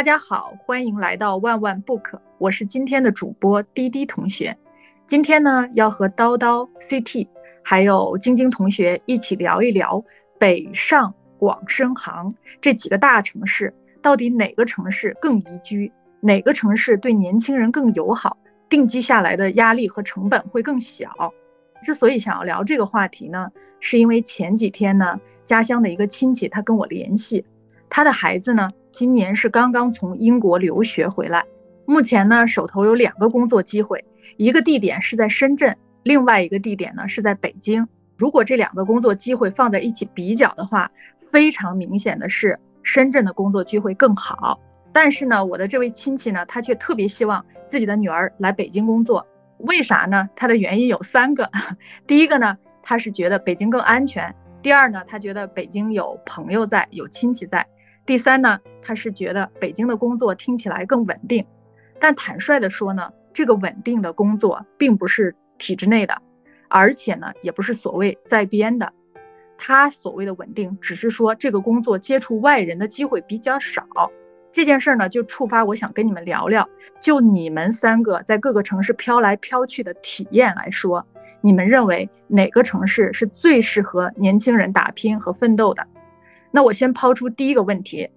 大家好，欢迎来到万万 book，我是今天的主播滴滴同学。今天呢，要和叨叨、CT 还有晶晶同学一起聊一聊北上广深杭这几个大城市，到底哪个城市更宜居，哪个城市对年轻人更友好，定居下来的压力和成本会更小。之所以想要聊这个话题呢，是因为前几天呢，家乡的一个亲戚他跟我联系，他的孩子呢。今年是刚刚从英国留学回来，目前呢手头有两个工作机会，一个地点是在深圳，另外一个地点呢是在北京。如果这两个工作机会放在一起比较的话，非常明显的是深圳的工作机会更好。但是呢，我的这位亲戚呢，他却特别希望自己的女儿来北京工作，为啥呢？他的原因有三个。第一个呢，他是觉得北京更安全；第二呢，他觉得北京有朋友在，有亲戚在。第三呢，他是觉得北京的工作听起来更稳定，但坦率的说呢，这个稳定的工作并不是体制内的，而且呢，也不是所谓在编的。他所谓的稳定，只是说这个工作接触外人的机会比较少。这件事儿呢，就触发我想跟你们聊聊，就你们三个在各个城市飘来飘去的体验来说，你们认为哪个城市是最适合年轻人打拼和奋斗的？那我先抛出第一个问题，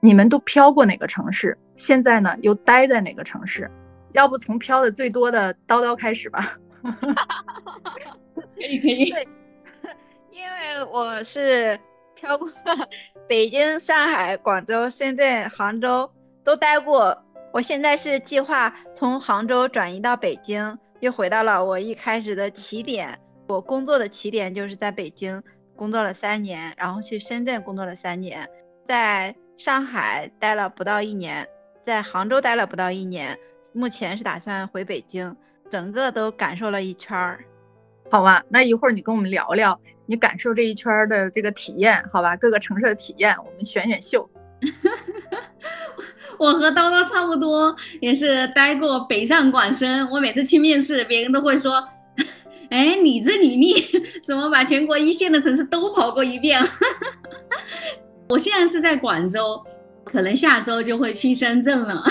你们都飘过哪个城市？现在呢又待在哪个城市？要不从飘的最多的叨叨开始吧。可以可以。因为我是飘过北京、上海、广州、深圳、杭州都待过，我现在是计划从杭州转移到北京，又回到了我一开始的起点。我工作的起点就是在北京。工作了三年，然后去深圳工作了三年，在上海待了不到一年，在杭州待了不到一年，目前是打算回北京，整个都感受了一圈儿。好吧，那一会儿你跟我们聊聊你感受这一圈的这个体验，好吧？各个城市的体验，我们选选秀。我和叨叨差不多，也是待过北上广深。我每次去面试，别人都会说。哎，你这履历 怎么把全国一线的城市都跑过一遍？我现在是在广州，可能下周就会去深圳了。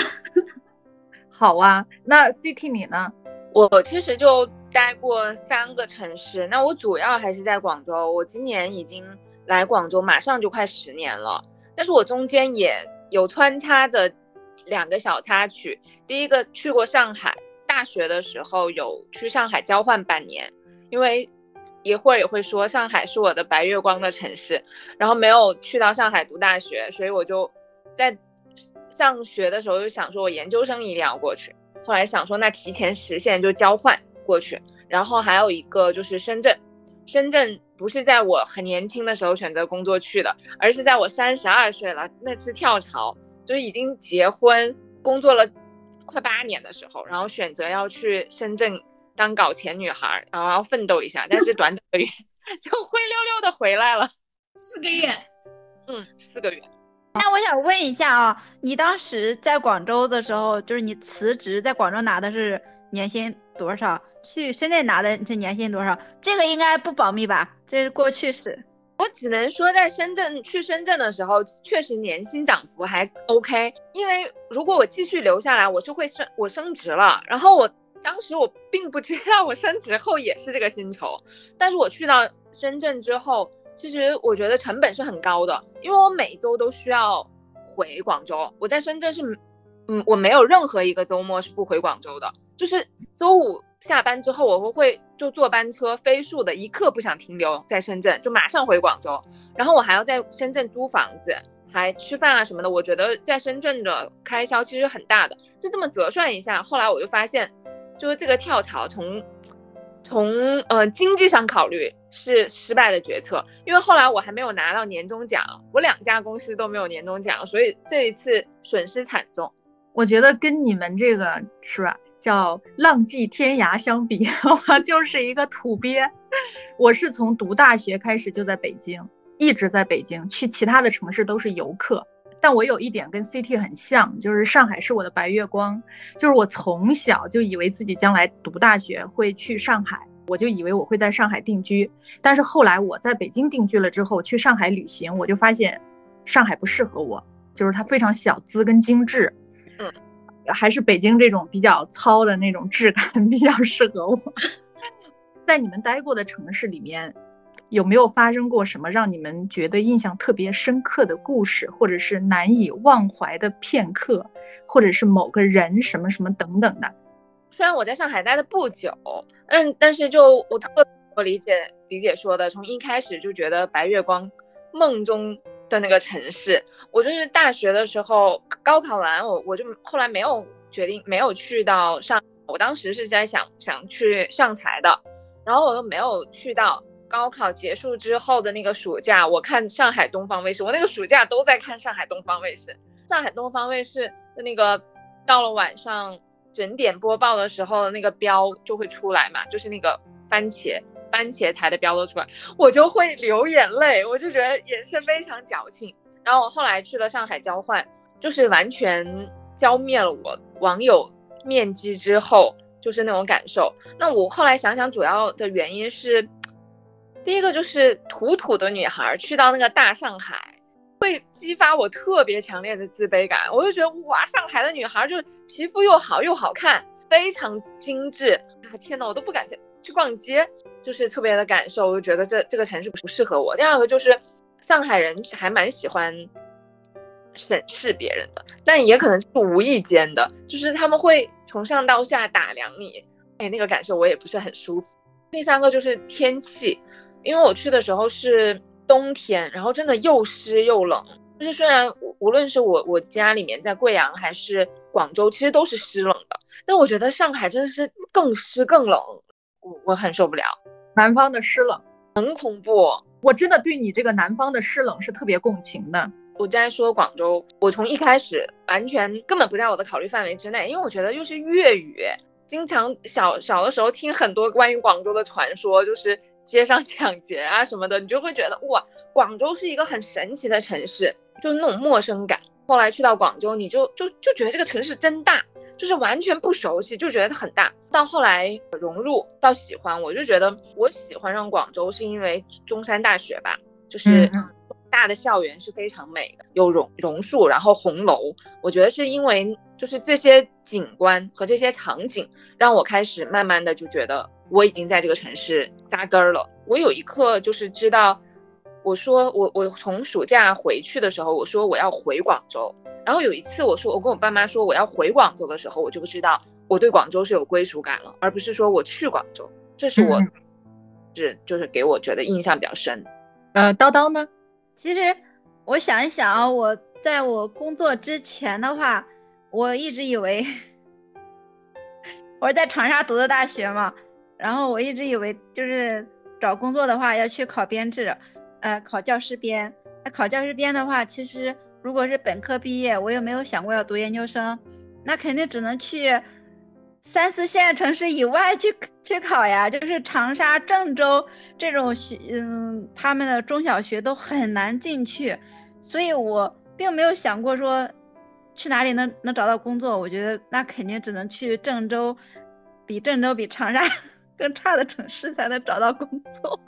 好啊，那 CT 你呢？我其实就待过三个城市，那我主要还是在广州。我今年已经来广州，马上就快十年了。但是我中间也有穿插着两个小插曲，第一个去过上海。大学的时候有去上海交换半年，因为一会儿也会说上海是我的白月光的城市，然后没有去到上海读大学，所以我就在上学的时候就想说，我研究生一定要过去。后来想说，那提前实现就交换过去。然后还有一个就是深圳，深圳不是在我很年轻的时候选择工作去的，而是在我三十二岁了那次跳槽，就已经结婚工作了。快八年的时候，然后选择要去深圳当搞钱女孩，然后要奋斗一下，但是短短的月 就灰溜溜的回来了，四个月，嗯，四个月。那我想问一下啊，你当时在广州的时候，就是你辞职在广州拿的是年薪多少？去深圳拿的是年薪多少？这个应该不保密吧？这是过去式。我只能说，在深圳去深圳的时候，确实年薪涨幅还 OK。因为如果我继续留下来，我是会升我升职了。然后我当时我并不知道我升职后也是这个薪酬。但是我去到深圳之后，其实我觉得成本是很高的，因为我每周都需要回广州。我在深圳是，嗯，我没有任何一个周末是不回广州的，就是周五。下班之后，我会就坐班车飞速的，一刻不想停留在深圳，就马上回广州。然后我还要在深圳租房子，还吃饭啊什么的。我觉得在深圳的开销其实很大的。就这么折算一下，后来我就发现，就是这个跳槽从从呃经济上考虑是失败的决策，因为后来我还没有拿到年终奖，我两家公司都没有年终奖，所以这一次损失惨重。我觉得跟你们这个是吧？叫浪迹天涯相比，我就是一个土鳖。我是从读大学开始就在北京，一直在北京，去其他的城市都是游客。但我有一点跟 CT 很像，就是上海是我的白月光。就是我从小就以为自己将来读大学会去上海，我就以为我会在上海定居。但是后来我在北京定居了之后，去上海旅行，我就发现上海不适合我。就是它非常小资跟精致。嗯，还是北京这种比较糙的那种质感 比较适合我。在你们待过的城市里面，有没有发生过什么让你们觉得印象特别深刻的故事，或者是难以忘怀的片刻，或者是某个人什么什么等等的？虽然我在上海待的不久，嗯，但是就我特别理解理解说的，从一开始就觉得白月光梦中的那个城市。我就是大学的时候高考完，我我就后来没有决定没有去到上，我当时是在想想去上财的。然后我又没有去到高考结束之后的那个暑假，我看上海东方卫视，我那个暑假都在看上海东方卫视。上海东方卫视的那个到了晚上整点播报的时候，那个标就会出来嘛，就是那个番茄番茄台的标都出来，我就会流眼泪，我就觉得也是非常矫情。然后我后来去了上海交换，就是完全浇灭了我网友面基之后。就是那种感受。那我后来想想，主要的原因是，第一个就是土土的女孩去到那个大上海，会激发我特别强烈的自卑感。我就觉得哇，上海的女孩就是皮肤又好又好看，非常精致啊！天呐，我都不敢去去逛街，就是特别的感受。我就觉得这这个城市不适合我。第二个就是上海人还蛮喜欢审视别人的，但也可能是无意间的，就是他们会。从上到下打量你，哎，那个感受我也不是很舒服。第三个就是天气，因为我去的时候是冬天，然后真的又湿又冷。就是虽然无论是我我家里面在贵阳还是广州，其实都是湿冷的，但我觉得上海真的是更湿更冷，我我很受不了。南方的湿冷很恐怖，我真的对你这个南方的湿冷是特别共情的。我在说广州，我从一开始完全根本不在我的考虑范围之内，因为我觉得又是粤语，经常小小的时候听很多关于广州的传说，就是街上抢劫啊什么的，你就会觉得哇，广州是一个很神奇的城市，就是那种陌生感。后来去到广州，你就就就觉得这个城市真大，就是完全不熟悉，就觉得它很大。到后来融入到喜欢，我就觉得我喜欢上广州是因为中山大学吧，就是。大的校园是非常美的，有榕榕树，然后红楼。我觉得是因为就是这些景观和这些场景，让我开始慢慢的就觉得我已经在这个城市扎根儿了。我有一刻就是知道，我说我我从暑假回去的时候，我说我要回广州。然后有一次我说我跟我爸妈说我要回广州的时候，我就不知道我对广州是有归属感了，而不是说我去广州。这是我是就是给我觉得印象比较深。呃，叨叨呢？其实我想一想啊，我在我工作之前的话，我一直以为我是在长沙读的大学嘛，然后我一直以为就是找工作的话要去考编制，呃，考教师编。那考教师编的话，其实如果是本科毕业，我又没有想过要读研究生，那肯定只能去。三四线城市以外去去考呀，就是长沙、郑州这种学，嗯，他们的中小学都很难进去，所以我并没有想过说去哪里能能找到工作。我觉得那肯定只能去郑州，比郑州比长沙 更差的城市才能找到工作。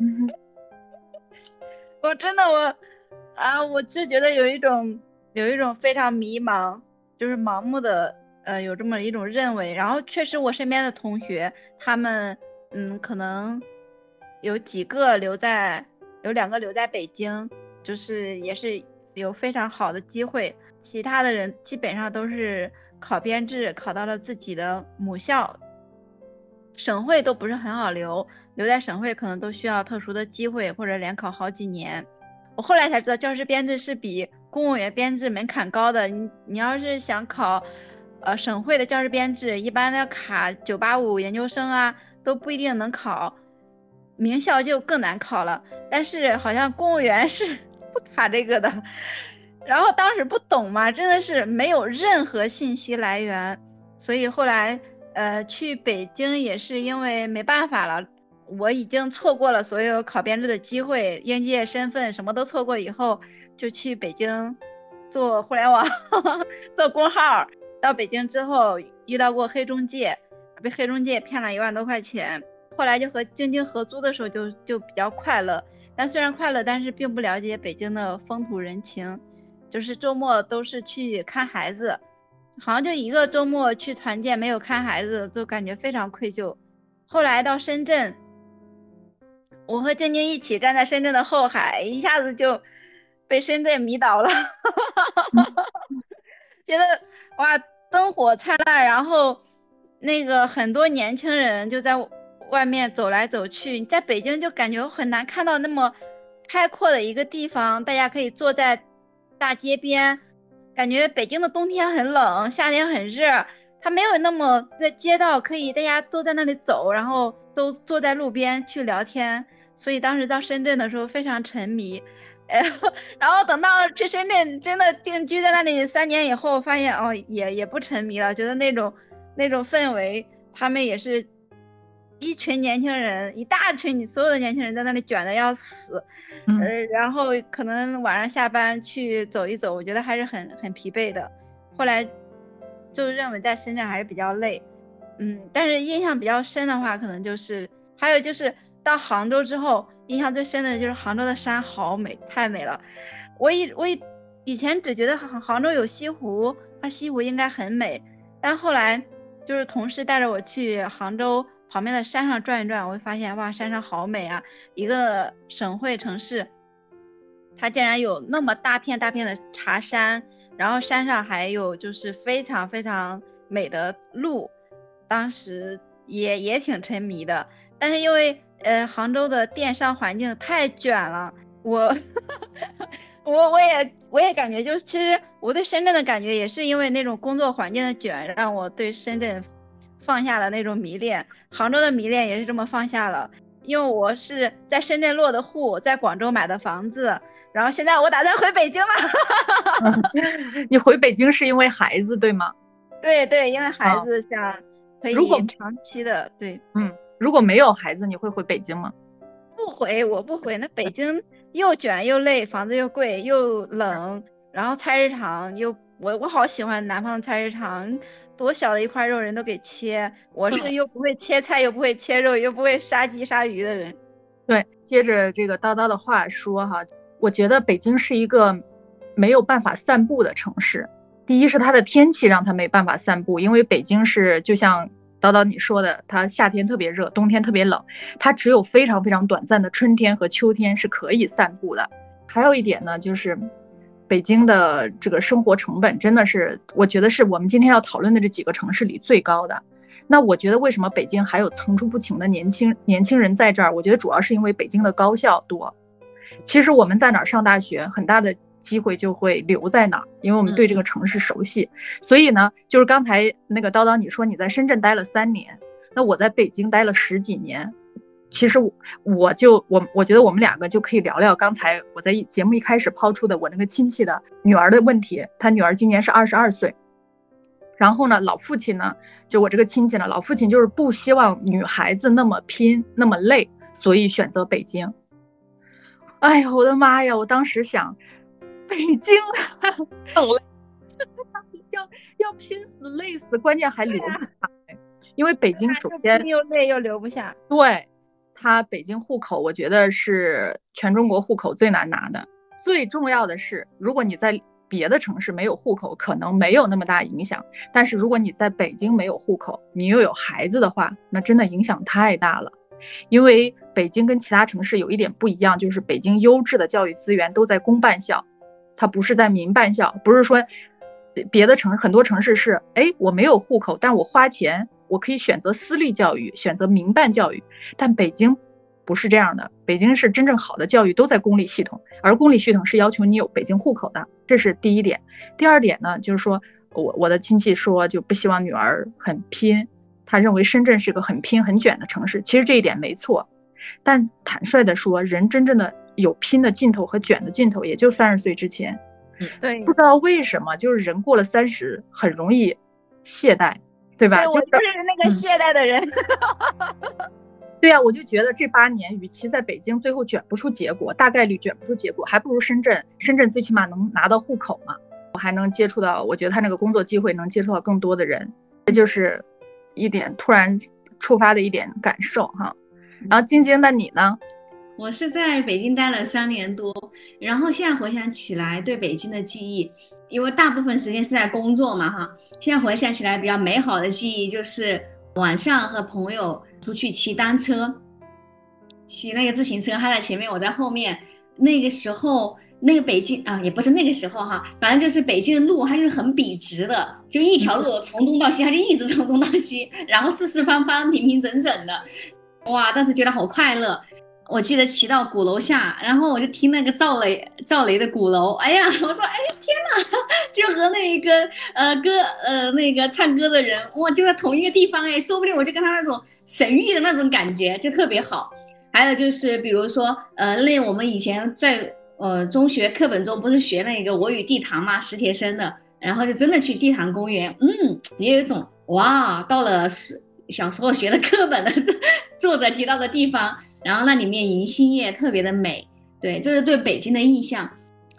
我真的我啊，我就觉得有一种有一种非常迷茫，就是盲目的。呃，有这么一种认为，然后确实我身边的同学，他们，嗯，可能有几个留在，有两个留在北京，就是也是有非常好的机会，其他的人基本上都是考编制，考到了自己的母校，省会都不是很好留，留在省会可能都需要特殊的机会或者连考好几年。我后来才知道，教师编制是比公务员编制门槛高的，你你要是想考。呃，省会的教师编制一般要卡九八五研究生啊，都不一定能考，名校就更难考了。但是好像公务员 是不卡这个的。然后当时不懂嘛，真的是没有任何信息来源，所以后来呃去北京也是因为没办法了，我已经错过了所有考编制的机会，应届身份什么都错过以后，就去北京做互联网，做工号。到北京之后遇到过黑中介，被黑中介骗了一万多块钱。后来就和晶晶合租的时候就就比较快乐，但虽然快乐，但是并不了解北京的风土人情。就是周末都是去看孩子，好像就一个周末去团建没有看孩子，就感觉非常愧疚。后来到深圳，我和晶晶一起站在深圳的后海，一下子就被深圳迷倒了，觉得哇灯火灿烂，然后那个很多年轻人就在外面走来走去，你在北京就感觉很难看到那么。开阔的一个地方，大家可以坐在大街边，感觉北京的冬天很冷，夏天很热，它没有那么的街道可以大家都在那里走，然后都坐在路边去聊天。所以当时到深圳的时候非常沉迷，呃，然后等到去深圳真的定居在那里三年以后，发现哦也也不沉迷了，觉得那种那种氛围，他们也是。一群年轻人，一大群你所有的年轻人在那里卷的要死，呃，然后可能晚上下班去走一走，我觉得还是很很疲惫的。后来就认为在深圳还是比较累，嗯，但是印象比较深的话，可能就是还有就是到杭州之后，印象最深的就是杭州的山好美，太美了。我以我以以前只觉得杭杭州有西湖，它西湖应该很美，但后来就是同事带着我去杭州。旁边的山上转一转，我会发现哇，山上好美啊！一个省会城市，它竟然有那么大片大片的茶山，然后山上还有就是非常非常美的路，当时也也挺沉迷的。但是因为呃杭州的电商环境太卷了，我 我我也我也感觉就是其实我对深圳的感觉也是因为那种工作环境的卷，让我对深圳。放下了那种迷恋，杭州的迷恋也是这么放下了。因为我是在深圳落的户，在广州买的房子，然后现在我打算回北京了。你回北京是因为孩子对吗？对对，因为孩子想可以长期的对。嗯，如果没有孩子，你会回北京吗？不回，我不回。那北京又卷又累，房子又贵又冷，然后菜市场又我我好喜欢南方的菜市场。多小的一块肉，人都给切。我是又不会切菜，又不会切肉，又不会杀鸡杀鱼的人。对，接着这个叨叨的话说哈，我觉得北京是一个没有办法散步的城市。第一是它的天气让它没办法散步，因为北京是就像叨叨你说的，它夏天特别热，冬天特别冷，它只有非常非常短暂的春天和秋天是可以散步的。还有一点呢，就是。北京的这个生活成本真的是，我觉得是我们今天要讨论的这几个城市里最高的。那我觉得为什么北京还有层出不穷的年轻年轻人在这儿？我觉得主要是因为北京的高校多。其实我们在哪儿上大学，很大的机会就会留在那儿，因为我们对这个城市熟悉。所以呢，就是刚才那个叨叨你说你在深圳待了三年，那我在北京待了十几年。其实我我就我我觉得我们两个就可以聊聊刚才我在节目一开始抛出的我那个亲戚的女儿的问题。他女儿今年是二十二岁，然后呢，老父亲呢，就我这个亲戚呢，老父亲就是不希望女孩子那么拼那么累，所以选择北京。哎呀，我的妈呀！我当时想，北京 更累，要要拼死累死，关键还留不下来，因为北京首先又累又留不下，对。他北京户口，我觉得是全中国户口最难拿的。最重要的是，如果你在别的城市没有户口，可能没有那么大影响。但是如果你在北京没有户口，你又有孩子的话，那真的影响太大了。因为北京跟其他城市有一点不一样，就是北京优质的教育资源都在公办校，它不是在民办校。不是说别的城很多城市是，哎，我没有户口，但我花钱。我可以选择私立教育，选择民办教育，但北京不是这样的。北京是真正好的教育都在公立系统，而公立系统是要求你有北京户口的，这是第一点。第二点呢，就是说我我的亲戚说就不希望女儿很拼，他认为深圳是个很拼很卷的城市。其实这一点没错，但坦率的说，人真正的有拼的劲头和卷的劲头，也就三十岁之前。嗯，对，不知道为什么，就是人过了三十很容易懈怠。对吧？就是那个懈怠的人。对呀，我就觉得这八年，与其在北京最后卷不出结果，大概率卷不出结果，还不如深圳。深圳最起码能拿到户口嘛，我还能接触到，我觉得他那个工作机会能接触到更多的人，这就是一点突然触发的一点感受哈。然后晶晶，那你呢？我是在北京待了三年多，然后现在回想起来，对北京的记忆，因为大部分时间是在工作嘛，哈，现在回想起来比较美好的记忆就是晚上和朋友出去骑单车，骑那个自行车，他在前面，我在后面。那个时候，那个北京啊，也不是那个时候哈，反正就是北京的路，它就是很笔直的，就一条路从东到西，它就一直从东到西，然后四四方方、平平整整的，哇！当时觉得好快乐。我记得骑到鼓楼下，然后我就听那个赵雷、赵雷的鼓楼，哎呀，我说哎天哪，就和那一个呃歌呃那个唱歌的人哇就在同一个地方哎，说不定我就跟他那种神域的那种感觉就特别好。还有就是，比如说，呃，那我们以前在呃中学课本中不是学那个《我与地坛》嘛，史铁生的，然后就真的去地坛公园，嗯，也有一种哇，到了是小时候学的课本的 作者提到的地方，然后那里面银杏叶特别的美，对，这是对北京的印象。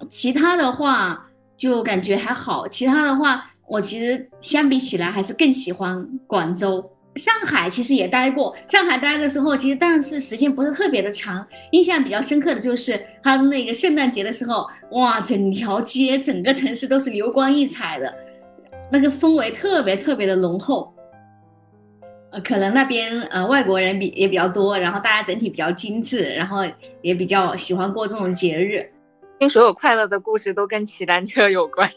其他的话就感觉还好，其他的话我其实相比起来还是更喜欢广州。上海其实也待过，上海待的时候，其实但是时间不是特别的长。印象比较深刻的就是它那个圣诞节的时候，哇，整条街、整个城市都是流光溢彩的，那个氛围特别特别的浓厚。呃，可能那边呃外国人比也比较多，然后大家整体比较精致，然后也比较喜欢过这种节日。听所有快乐的故事都跟骑单车有关。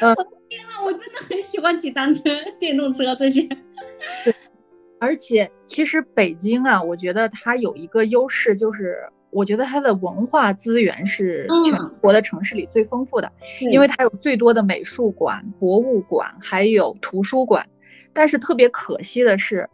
嗯。天呐，我真的很喜欢骑单车、电动车这些。而且其实北京啊，我觉得它有一个优势，就是我觉得它的文化资源是全国的城市里最丰富的，因为它有最多的美术馆、博物馆，还有图书馆。但是特别可惜的是，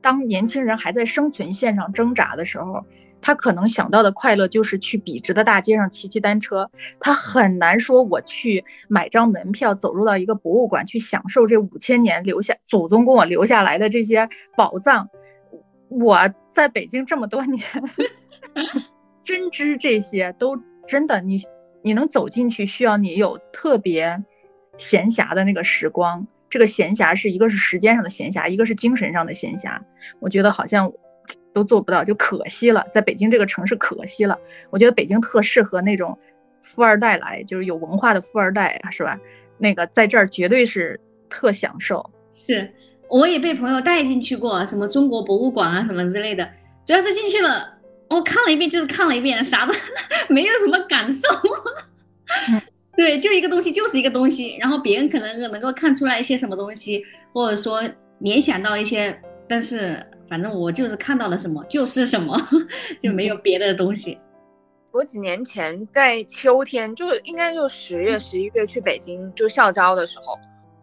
当年轻人还在生存线上挣扎的时候。他可能想到的快乐就是去笔直的大街上骑骑单车，他很难说我去买张门票走入到一个博物馆去享受这五千年留下祖宗给我留下来的这些宝藏。我在北京这么多年，深知这些都真的，你你能走进去需要你有特别闲暇的那个时光，这个闲暇是一个是时间上的闲暇，一个是精神上的闲暇。我觉得好像。都做不到，就可惜了。在北京这个城市，可惜了。我觉得北京特适合那种富二代来，就是有文化的富二代，是吧？那个在这儿绝对是特享受。是，我也被朋友带进去过，什么中国博物馆啊，什么之类的。主要是进去了，我看了一遍就是看了一遍，啥都没有什么感受。对，就一个东西就是一个东西，然后别人可能能够看出来一些什么东西，或者说联想到一些，但是。反正我就是看到了什么就是什么，就没有别的东西。我几年前在秋天，就应该就十月、十一月去北京就校招的时候，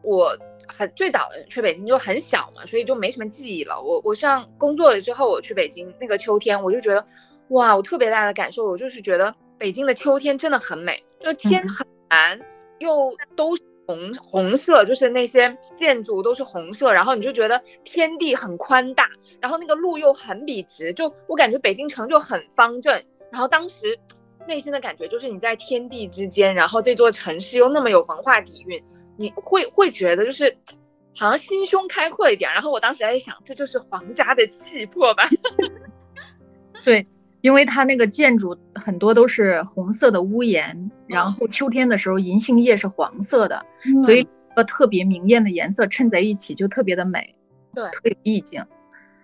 我很最早的去北京就很小嘛，所以就没什么记忆了。我我上工作了之后，我去北京那个秋天，我就觉得哇，我特别大的感受，我就是觉得北京的秋天真的很美，就天很蓝，又都。红红色就是那些建筑都是红色，然后你就觉得天地很宽大，然后那个路又很笔直，就我感觉北京城就很方正。然后当时内心的感觉就是你在天地之间，然后这座城市又那么有文化底蕴，你会会觉得就是好像心胸开阔一点。然后我当时在想，这就是皇家的气魄吧？对。因为它那个建筑很多都是红色的屋檐，然后秋天的时候银杏叶是黄色的，所以一个特别明艳的颜色衬在一起就特别的美，对，特有意境。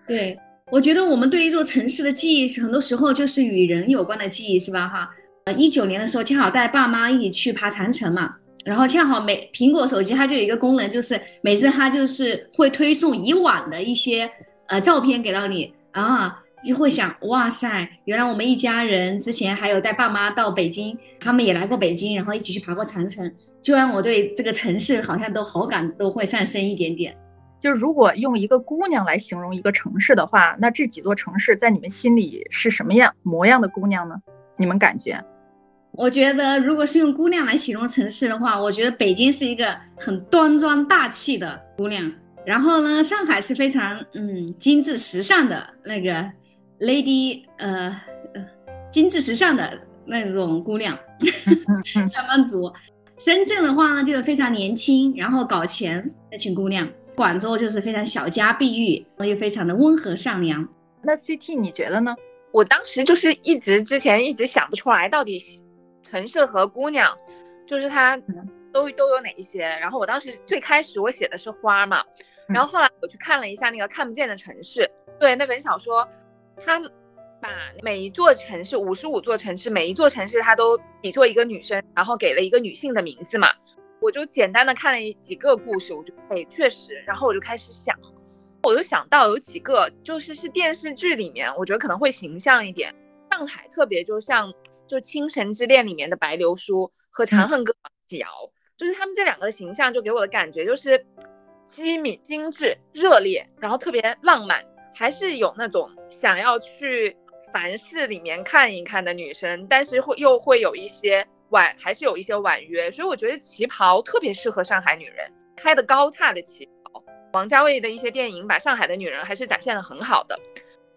对，我觉得我们对一座城市的记忆，很多时候就是与人有关的记忆，是吧？哈，呃，一九年的时候恰好带爸妈一起去爬长城嘛，然后恰好每苹果手机它就有一个功能，就是每次它就是会推送以往的一些呃照片给到你啊。就会想，哇塞，原来我们一家人之前还有带爸妈到北京，他们也来过北京，然后一起去爬过长城，就让我对这个城市好像都好感都会上升一点点。就如果用一个姑娘来形容一个城市的话，那这几座城市在你们心里是什么样模样的姑娘呢？你们感觉？我觉得，如果是用姑娘来形容城市的话，我觉得北京是一个很端庄大气的姑娘，然后呢，上海是非常嗯精致时尚的那个。lady，呃，精致时尚的那种姑娘，上班族。深圳的话呢，就是非常年轻，然后搞钱那群姑娘。广州就是非常小家碧玉，又非常的温和善良。那 CT 你觉得呢？我当时就是一直之前一直想不出来，到底城市和姑娘，就是它都都有哪一些。然后我当时最开始我写的是花嘛，然后后来我去看了一下那个看不见的城市，对那本小说，它把每一座城市五十五座城市，每一座城市它都比作一个女生，然后给了一个女性的名字嘛。我就简单的看了几个故事，我就哎确实，然后我就开始想。我就想到有几个，就是是电视剧里面，我觉得可能会形象一点。上海特别就像就《倾城之恋》里面的白流苏和《长恨歌》就是他们这两个形象，就给我的感觉就是机敏、精致、热烈，然后特别浪漫，还是有那种想要去凡事里面看一看的女生，但是会又会有一些婉，还是有一些婉约。所以我觉得旗袍特别适合上海女人，开的高叉的旗袍。王家卫的一些电影把上海的女人还是展现的很好的。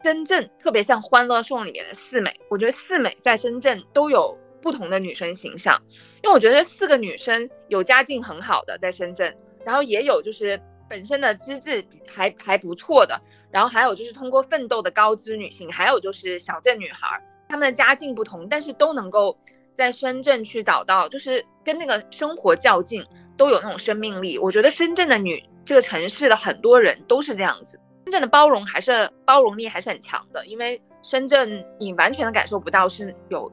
深圳特别像《欢乐颂》里面的四美，我觉得四美在深圳都有不同的女生形象，因为我觉得四个女生有家境很好的在深圳，然后也有就是本身的资质还还不错的，然后还有就是通过奋斗的高知女性，还有就是小镇女孩，她们的家境不同，但是都能够在深圳去找到，就是跟那个生活较劲，都有那种生命力。我觉得深圳的女。这个城市的很多人都是这样子，深圳的包容还是包容力还是很强的，因为深圳你完全的感受不到是有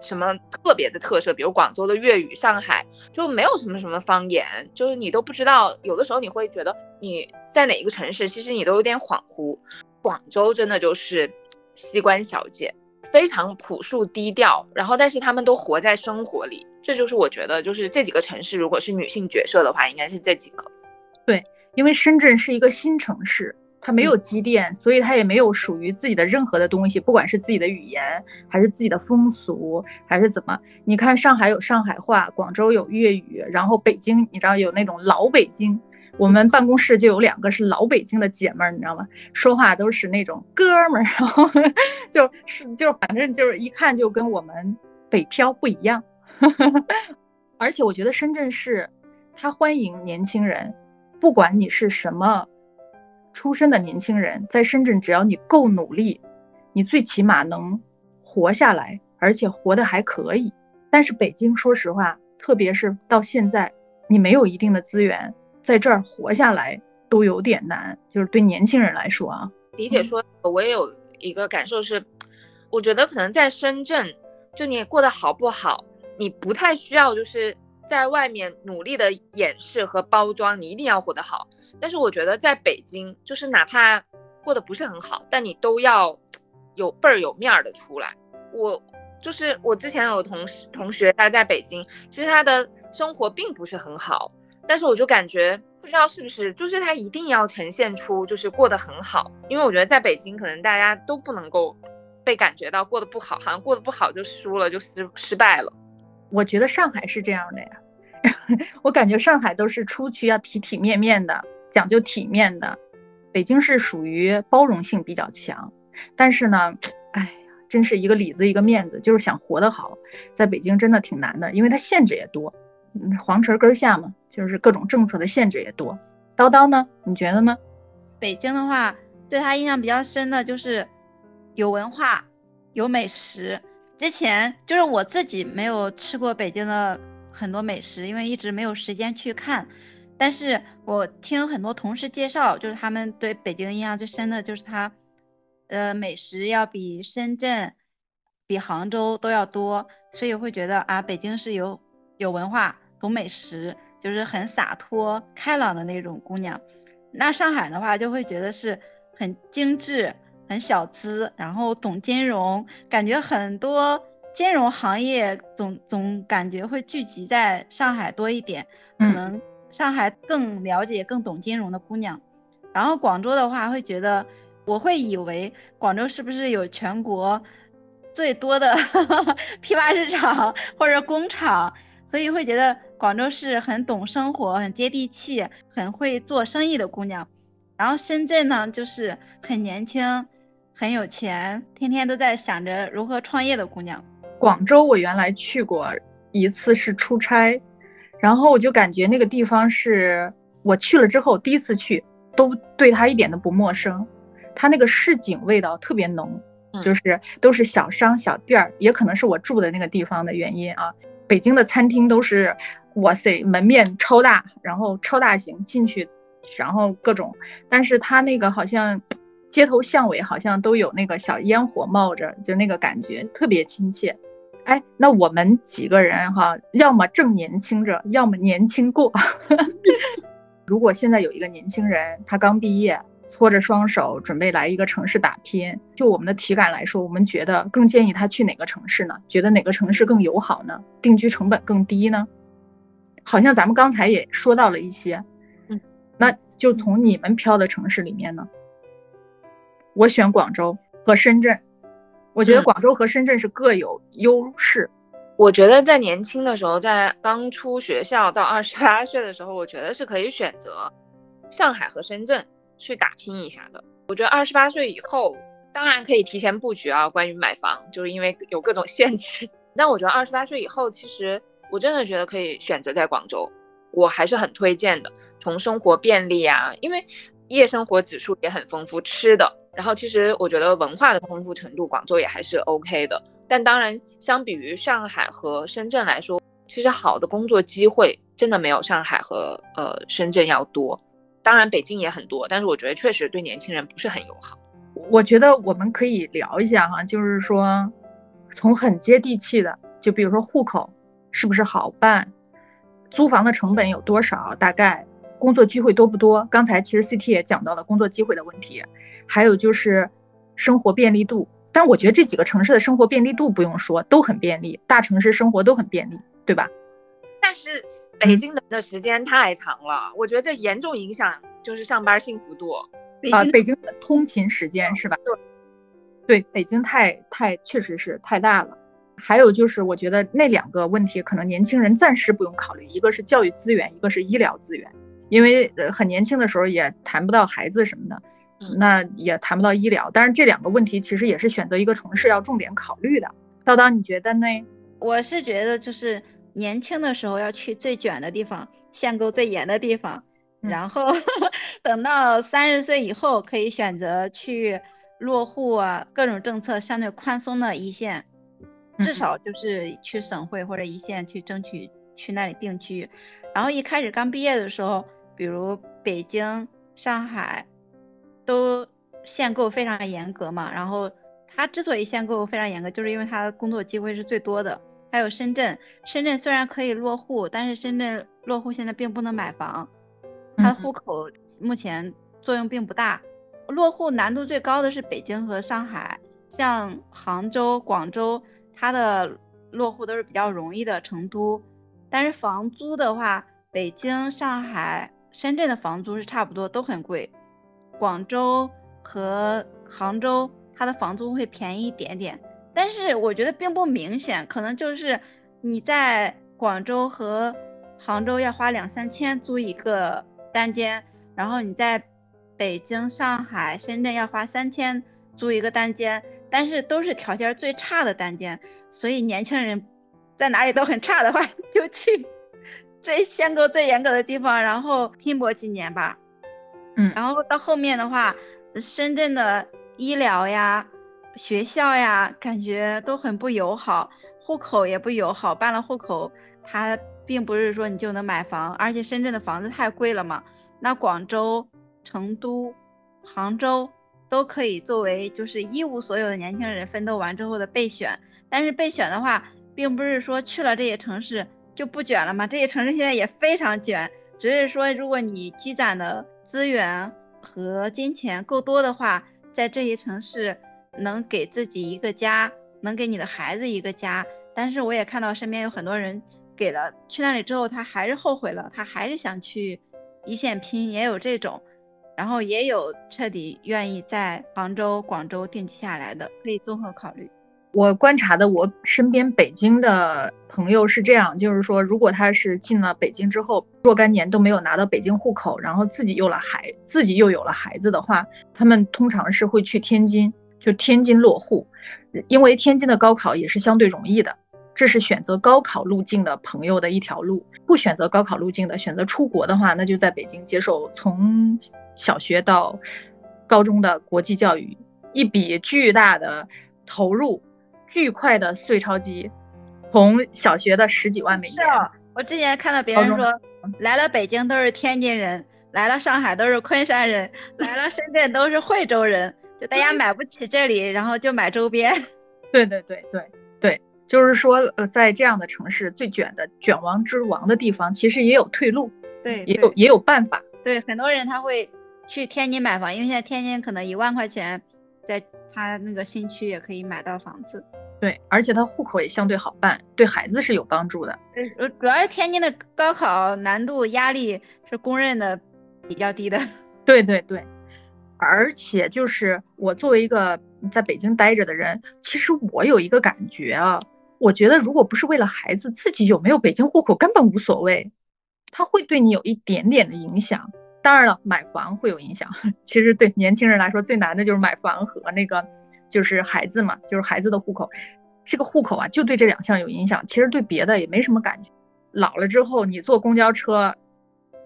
什么特别的特色，比如广州的粤语，上海就没有什么什么方言，就是你都不知道，有的时候你会觉得你在哪一个城市，其实你都有点恍惚。广州真的就是西关小姐，非常朴素低调，然后但是他们都活在生活里，这就是我觉得就是这几个城市，如果是女性角色的话，应该是这几个。对，因为深圳是一个新城市，它没有积淀，所以它也没有属于自己的任何的东西，不管是自己的语言，还是自己的风俗，还是怎么。你看上海有上海话，广州有粤语，然后北京你知道有那种老北京，我们办公室就有两个是老北京的姐妹儿，你知道吗？说话都是那种哥们儿，然后 就是就反正就是一看就跟我们北漂不一样。而且我觉得深圳市，它欢迎年轻人。不管你是什么出身的年轻人，在深圳，只要你够努力，你最起码能活下来，而且活得还可以。但是北京，说实话，特别是到现在，你没有一定的资源，在这儿活下来都有点难。就是对年轻人来说啊，李姐说，我也有一个感受是，我觉得可能在深圳，就你过得好不好，你不太需要就是。在外面努力的掩饰和包装，你一定要活得好。但是我觉得在北京，就是哪怕过得不是很好，但你都要有倍儿有面儿的出来。我就是我之前有同事同学，他在北京，其实他的生活并不是很好，但是我就感觉不知道是不是，就是他一定要呈现出就是过得很好，因为我觉得在北京可能大家都不能够被感觉到过得不好，好像过得不好就输了，就失失败了。我觉得上海是这样的呀，我感觉上海都是出去要体体面面的，讲究体面的。北京是属于包容性比较强，但是呢，哎呀，真是一个里子一个面子，就是想活得好，在北京真的挺难的，因为它限制也多，黄城根下嘛，就是各种政策的限制也多。叨叨呢，你觉得呢？北京的话，对他印象比较深的就是有文化，有美食。之前就是我自己没有吃过北京的很多美食，因为一直没有时间去看。但是我听很多同事介绍，就是他们对北京印象最深的就是它，呃，美食要比深圳、比杭州都要多，所以会觉得啊，北京是有有文化、懂美食，就是很洒脱、开朗的那种姑娘。那上海的话，就会觉得是很精致。很小资，然后懂金融，感觉很多金融行业总总感觉会聚集在上海多一点，可能上海更了解、更懂金融的姑娘。然后广州的话，会觉得我会以为广州是不是有全国最多的 批发市场或者工厂，所以会觉得广州是很懂生活、很接地气、很会做生意的姑娘。然后深圳呢，就是很年轻。很有钱，天天都在想着如何创业的姑娘。广州我原来去过一次，是出差，然后我就感觉那个地方是我去了之后第一次去，都对它一点都不陌生。它那个市井味道特别浓，嗯就是都是小商小店儿，也可能是我住的那个地方的原因啊。北京的餐厅都是，哇塞，门面超大，然后超大型进去，然后各种，但是它那个好像街头巷尾好像都有那个小烟火冒着，就那个感觉特别亲切。哎，那我们几个人哈，要么正年轻着，要么年轻过。如果现在有一个年轻人，他刚毕业，搓着双手准备来一个城市打拼，就我们的体感来说，我们觉得更建议他去哪个城市呢？觉得哪个城市更友好呢？定居成本更低呢？好像咱们刚才也说到了一些，嗯，那就从你们飘的城市里面呢，我选广州和深圳。我觉得嗯广州和深圳是各有优势。我觉得在年轻的时候，在刚出学校到二十八岁的时候，我觉得是可以选择上海和深圳去打拼一下的。我觉得二十八岁以后，当然可以提前布局啊，关于买房，就是因为有各种限制。但我觉得二十八岁以后，其实我真的觉得可以选择在广州，我还是很推荐的。从生活便利啊，因为夜生活指数也很丰富，吃的，然后其实我觉得文化的丰富程度，广州也还是 OK 的。但当然，相比于上海和深圳来说，其实好的工作机会真的没有上海和呃深圳要多。当然，北京也很多，但是我觉得确实对年轻人不是很友好。我觉得我们可以聊一下哈，就是说，从很接地气的，就比如说户口是不是好办，租房的成本有多少，大概工作机会多不多？刚才其实 CT 也讲到了工作机会的问题，还有就是生活便利度。但我觉得这几个城市的生活便利度不用说，都很便利，大城市生活都很便利，对吧？但是北京的的时间太长了，我觉得这严重影响就是上班幸福度。啊、北京北京的通勤时间是吧？对，北京太太确实是太大了。还有就是，我觉得那两个问题可能年轻人暂时不用考虑，一个是教育资源，一个是医疗资源，因为呃很年轻的时候也谈不到孩子什么的，嗯那也谈不到医疗。但是这两个问题其实也是选择一个城市要重点考虑的。叨叨，你觉得呢？我是觉得就是年轻的时候要去最卷的地方，限购最严的地方，嗯然后 等到三十岁以后可以选择去落户啊，各种政策相对宽松的一线，至嗯少就是去省会或者一线去争取去那里定居。然后一开始刚毕业的时候，比如北京、上海都限购非常严格嘛，然后它之所以限购非常严格，就是因为它的工作机会是最多的。还有深圳，深圳虽然可以落户，但是深圳落户现在并不能买房，它的嗯户口目前作用并不大。落户难度最高的是北京和上海，像杭州、广州，它的落户都是比较容易的。成都，但是房租的话，北京、上海、深圳的房租是差不多，都很贵。广州和杭州，它的房租会便宜一点点，但是我觉得并不明显，可能就是你在广州和杭州要花两三千租一个单间，然后你在北京、上海、深圳要花三千租一个单间，但是都是条件最差的单间，所以年轻人在哪里都很差的话，就去最限购最严格的地方，然后拼搏几年吧。嗯然后到后面的话，深圳的医疗呀、学校呀，感觉都很不友好，户口也不友好。办了户口，它并不是说你就能买房，而且深圳的房子太贵了嘛。那广州、成都、杭州都可以作为就是一无所有的年轻人奋斗完之后的备选。但是备选的话，并不是说去了这些城市就不卷了嘛，这些城市现在也非常卷，只是说如果你积攒的资源和金钱够多的话，在这些城市能给自己一个家，能给你的孩子一个家。但是我也看到身边有很多人给了去那里之后，他还是后悔了，他还是想去一线拼，也有这种，然后也有彻底愿意在杭州、广州定居下来的，可以综合考虑。我观察的我身边北京的朋友是这样，就是说，如果他是进了北京之后若干年都没有拿到北京户口，然后自己有了孩，自己又有了孩子的话，他们通常是会去天津，就天津落户，因为天津的高考也是相对容易的，这是选择高考路径的朋友的一条路。不选择高考路径的，选择出国的话，那就在北京接受从小学到高中的国际教育，一笔巨大的投入，巨快的碎钞机，从小学的十几万美金是元，哦，我之前看到别人说，来了北京都是天津人，来了上海都是昆山人，来了深圳都是惠州人，就大家买不起这里，然后就买周边。对对对对对，就是说，呃，在这样的城市最卷的卷王之王的地方，其实也有退路，对也有也有办法。对，很多人他会去天津买房，因为现在天津可能一万块钱，在他那个新区也可以买到房子。对，而且他户口也相对好办，对孩子是有帮助的。呃，主要是天津的高考难度压力是公认的比较低的。对对对，而且就是我作为一个在北京待着的人，其实我有一个感觉啊，我觉得如果不是为了孩子，自己有没有北京户口根本无所谓，他会对你有一点点的影响。当然了，买房会有影响。其实对年轻人来说，最难的就是买房和那个就是孩子嘛，就是孩子的户口。这个户口啊，就对这两项有影响，其实对别的也没什么感觉。老了之后，你坐公交车，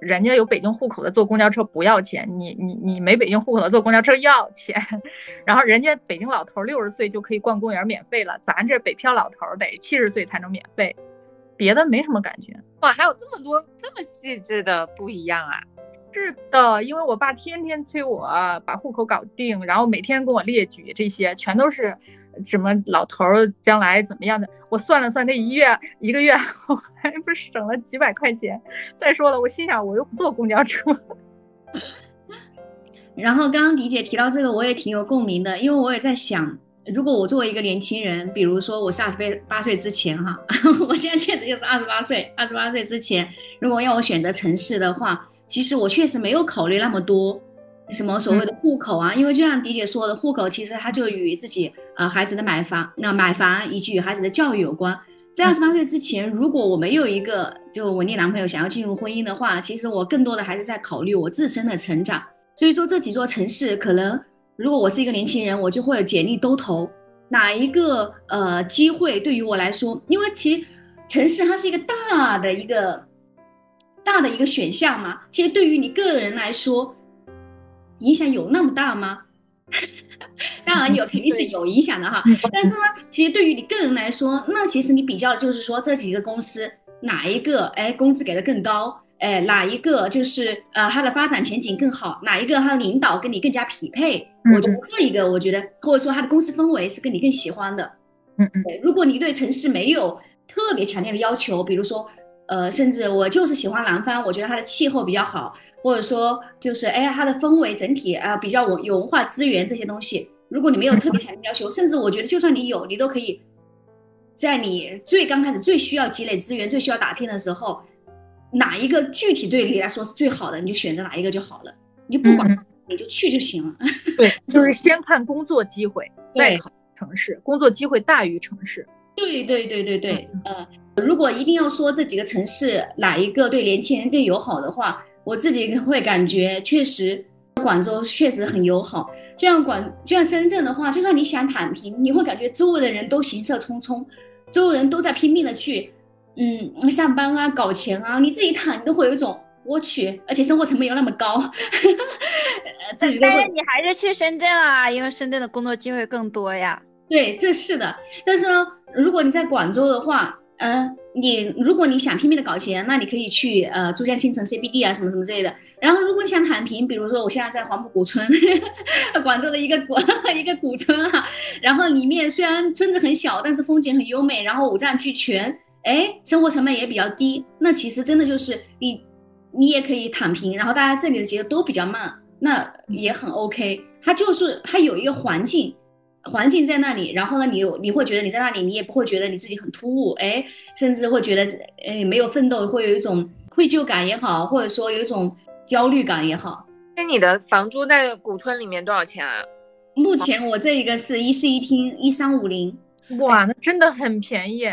人家有北京户口的坐公交车不要钱，你你你没北京户口的坐公交车要钱。然后人家北京老头六十岁就可以逛公园免费了，咱这北漂老头得七十岁才能免费，别的没什么感觉。哇，还有这么多这么细致的不一样啊！是的，因为我爸天天催我把户口搞定，然后每天跟我列举这些，全都是什么老头儿将来怎么样的。我算了算，那一月一个月我 还不是省了几百块钱。再说了，我心想我又不坐公交车。然后刚刚迪姐提到这个，我也挺有共鸣的，因为我也在想，如果我作为一个年轻人，比如说我是二十八岁之前哈，我现在确实就是二十八岁，二十八岁之前，如果要我选择城市的话，其实我确实没有考虑那么多，什么所谓的户口啊，因为就像迪姐说的，户口其实它就与自己呃孩子的买房，那买房以及与孩子的教育有关。在二十八岁之前，如果我没有一个就稳定男朋友，想要进入婚姻的话，其实我更多的还是在考虑我自身的成长。所以说这几座城市，可能如果我是一个年轻人，我就会简历都投哪一个呃机会对于我来说，因为其实城市它是一个大的一个大的一个选项嘛。其实对于你个人来说，影响有那么大吗？当然有，肯定是有影响的哈。但是呢，其实对于你个人来说，那其实你比较就是说这几个公司哪一个哎工资给的更高，哎哪一个就是呃它的发展前景更好，哪一个它的领导跟你更加匹配？我觉得这一个，我觉得或者说它的公司氛围是跟你更喜欢的。嗯嗯，如果你对城市没有特别强烈的要求，比如说。呃，甚至我就是喜欢南方，我觉得它的气候比较好，或者说就是哎，它的氛围整体啊比较文有文化资源这些东西。如果你没有特别强烈要求，甚至我觉得就算你有，你都可以在你最刚开始最需要积累资源、最需要打拼的时候，哪一个具体对你来说是最好的，你就选择哪一个就好了，你就不管，你就去就行了。对，就是先看工作机会，再考城市，工作机会大于城市。对对对对对，呃，如果一定要说这几个城市哪一个对年轻人更友好的话，我自己会感觉确实广州确实很友好。就像广，就像深圳的话，就算你想躺平，你会感觉周围的人都行色匆匆，周围人都在拼命的去，嗯，上班啊，搞钱啊，你自己躺，你都会有一种我去，而且生活成本又那么高，自己但是你还是去深圳啊，因为深圳的工作机会更多呀。对，这是的。但是呢，如果你在广州的话，嗯，你如果你想拼命的搞钱，那你可以去呃珠江新城 CBD 啊，什么什么之类的。然后如果你想躺平，比如说我现在在黄埔古村，广州的一个古 一个古村啊，然后里面虽然村子很小，但是风景很优美，然后五脏俱全，哎，生活成本也比较低。那其实真的就是你你也可以躺平，然后大家这里的节奏都比较慢，那也很 OK。它就是它有一个环境。环境在那里，然后呢，你你会觉得你在那里，你也不会觉得你自己很突兀，哎，甚至会觉得，呃，没有奋斗，会有一种愧疚感也好，或者说有一种焦虑感也好。那你的房租在古村里面多少钱啊？目前我这一个是一室一厅，一三五零。哇，那真的很便宜。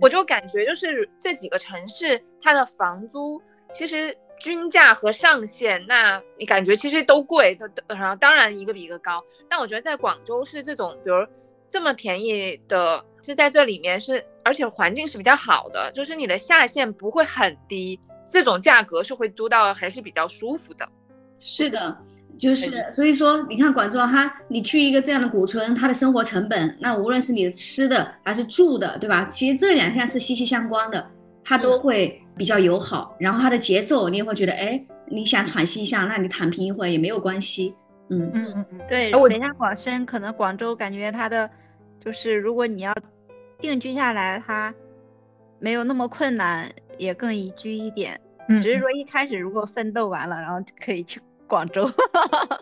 我就感觉就是这几个城市，它的房租其实。均价和上限，那你感觉其实都贵，都然后当然一个比一个高。但我觉得在广州是这种，比如这么便宜的，是在这里面是，而且环境是比较好的，就是你的下限不会很低，这种价格是会租到还是比较舒服的。是的，就是所以说，你看广州，它你去一个这样的古村，它的生活成本，那无论是你的吃的还是住的，对吧？其实这两项是息息相关的，它都会比较友好。然后它的节奏，你也会觉得，哎，你想喘息一下，那你躺平一会儿也没有关系。嗯嗯嗯嗯，对，哎我北上广深可能广州感觉它的就是如果你要定居下来，它没有那么困难，也更宜居一点。嗯，只是说一开始如果奋斗完了，然后可以去广州。哈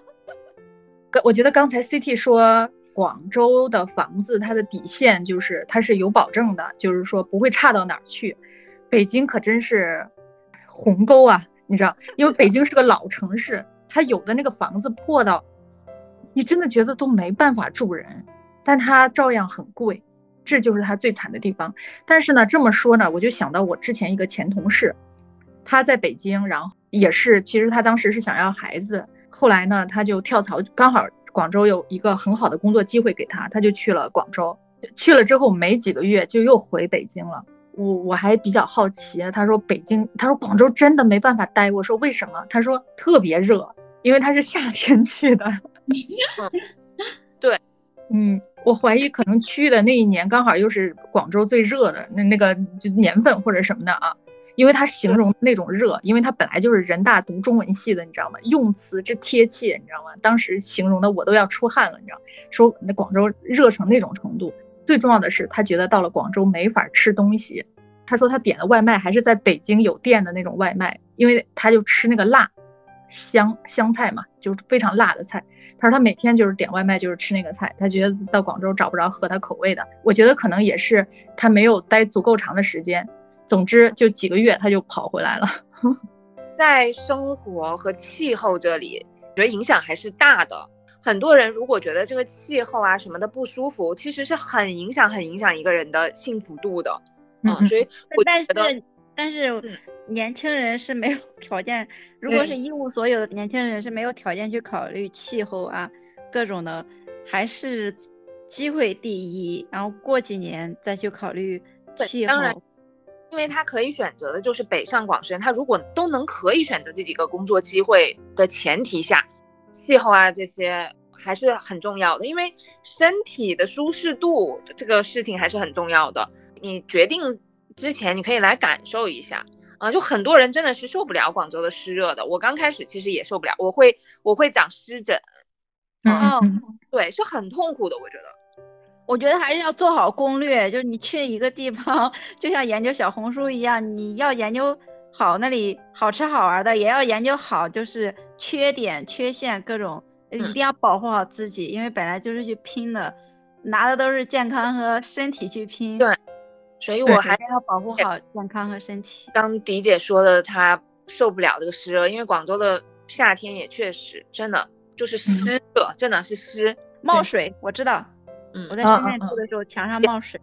我觉得刚才 CT 说广州的房子它的底线就是它是有保证的，就是说不会差到哪儿去。北京可真是鸿沟啊，你知道，因为北京是个老城市，它有的那个房子破到你真的觉得都没办法住人，但它照样很贵，这就是它最惨的地方。但是呢，这么说呢，我就想到我之前一个前同事，他在北京，然后也是，其实他当时是想要孩子，后来呢，他就跳槽，刚好广州有一个很好的工作机会给他，他就去了广州。去了之后没几个月就又回北京了。我我还比较好奇，他说北京，他说广州真的没办法待。我说为什么？他说特别热，因为他是夏天去的。对，嗯，我怀疑可能去的那一年刚好又是广州最热的那那个就年份或者什么的啊。因为他形容那种热，因为他本来就是人大读中文系的，你知道吗？用词之贴切，你知道吗？当时形容的我都要出汗了，你知道，说那广州热成那种程度。最重要的是，他觉得到了广州没法吃东西。他说他点的外卖还是在北京有店的那种外卖，因为他就吃那个辣香香菜嘛，就是非常辣的菜。他说他每天就是点外卖就是吃那个菜，他觉得到广州找不着合他口味的。我觉得可能也是他没有待足够长的时间。总之，就几个月他就跑回来了。在生活和气候这里，我觉得影响还是大的。很多人如果觉得这个气候啊什么的不舒服，其实是很影响、很影响一个人的幸福度的。嗯，所以我但觉得是但是嗯年轻人是没有 条件，如果是一无所有的年轻人是没有条件去考虑气候啊各种的，还是机会第一，然后过几年再去考虑对气当然候。因为他可以选择的就是北上广深，他如果都能可以选择这几个工作机会的前提下，气候啊这些还是很重要的，因为身体的舒适度这个事情还是很重要的。你决定之前，你可以来感受一下啊，就很多人真的是受不了广州的湿热的，我刚开始其实也受不了，我会我会长湿疹，嗯对，是很痛苦的，我觉得。我觉得还是要做好攻略，就是你去一个地方，就像研究小红书一样，你要研究好那里好吃好玩的，也要研究好就是缺点、缺陷各种，呃一嗯定要保护好自己，因为本来就是去拼的，拿的都是健康和身体去拼。对所以我还是要保护好健康和身体。刚迪姐说的，她受不了这个湿热，因为广州的夏天也确实真的就是湿热，真的是湿。冒水，我知道，嗯我在深圳住的时候墙上冒水。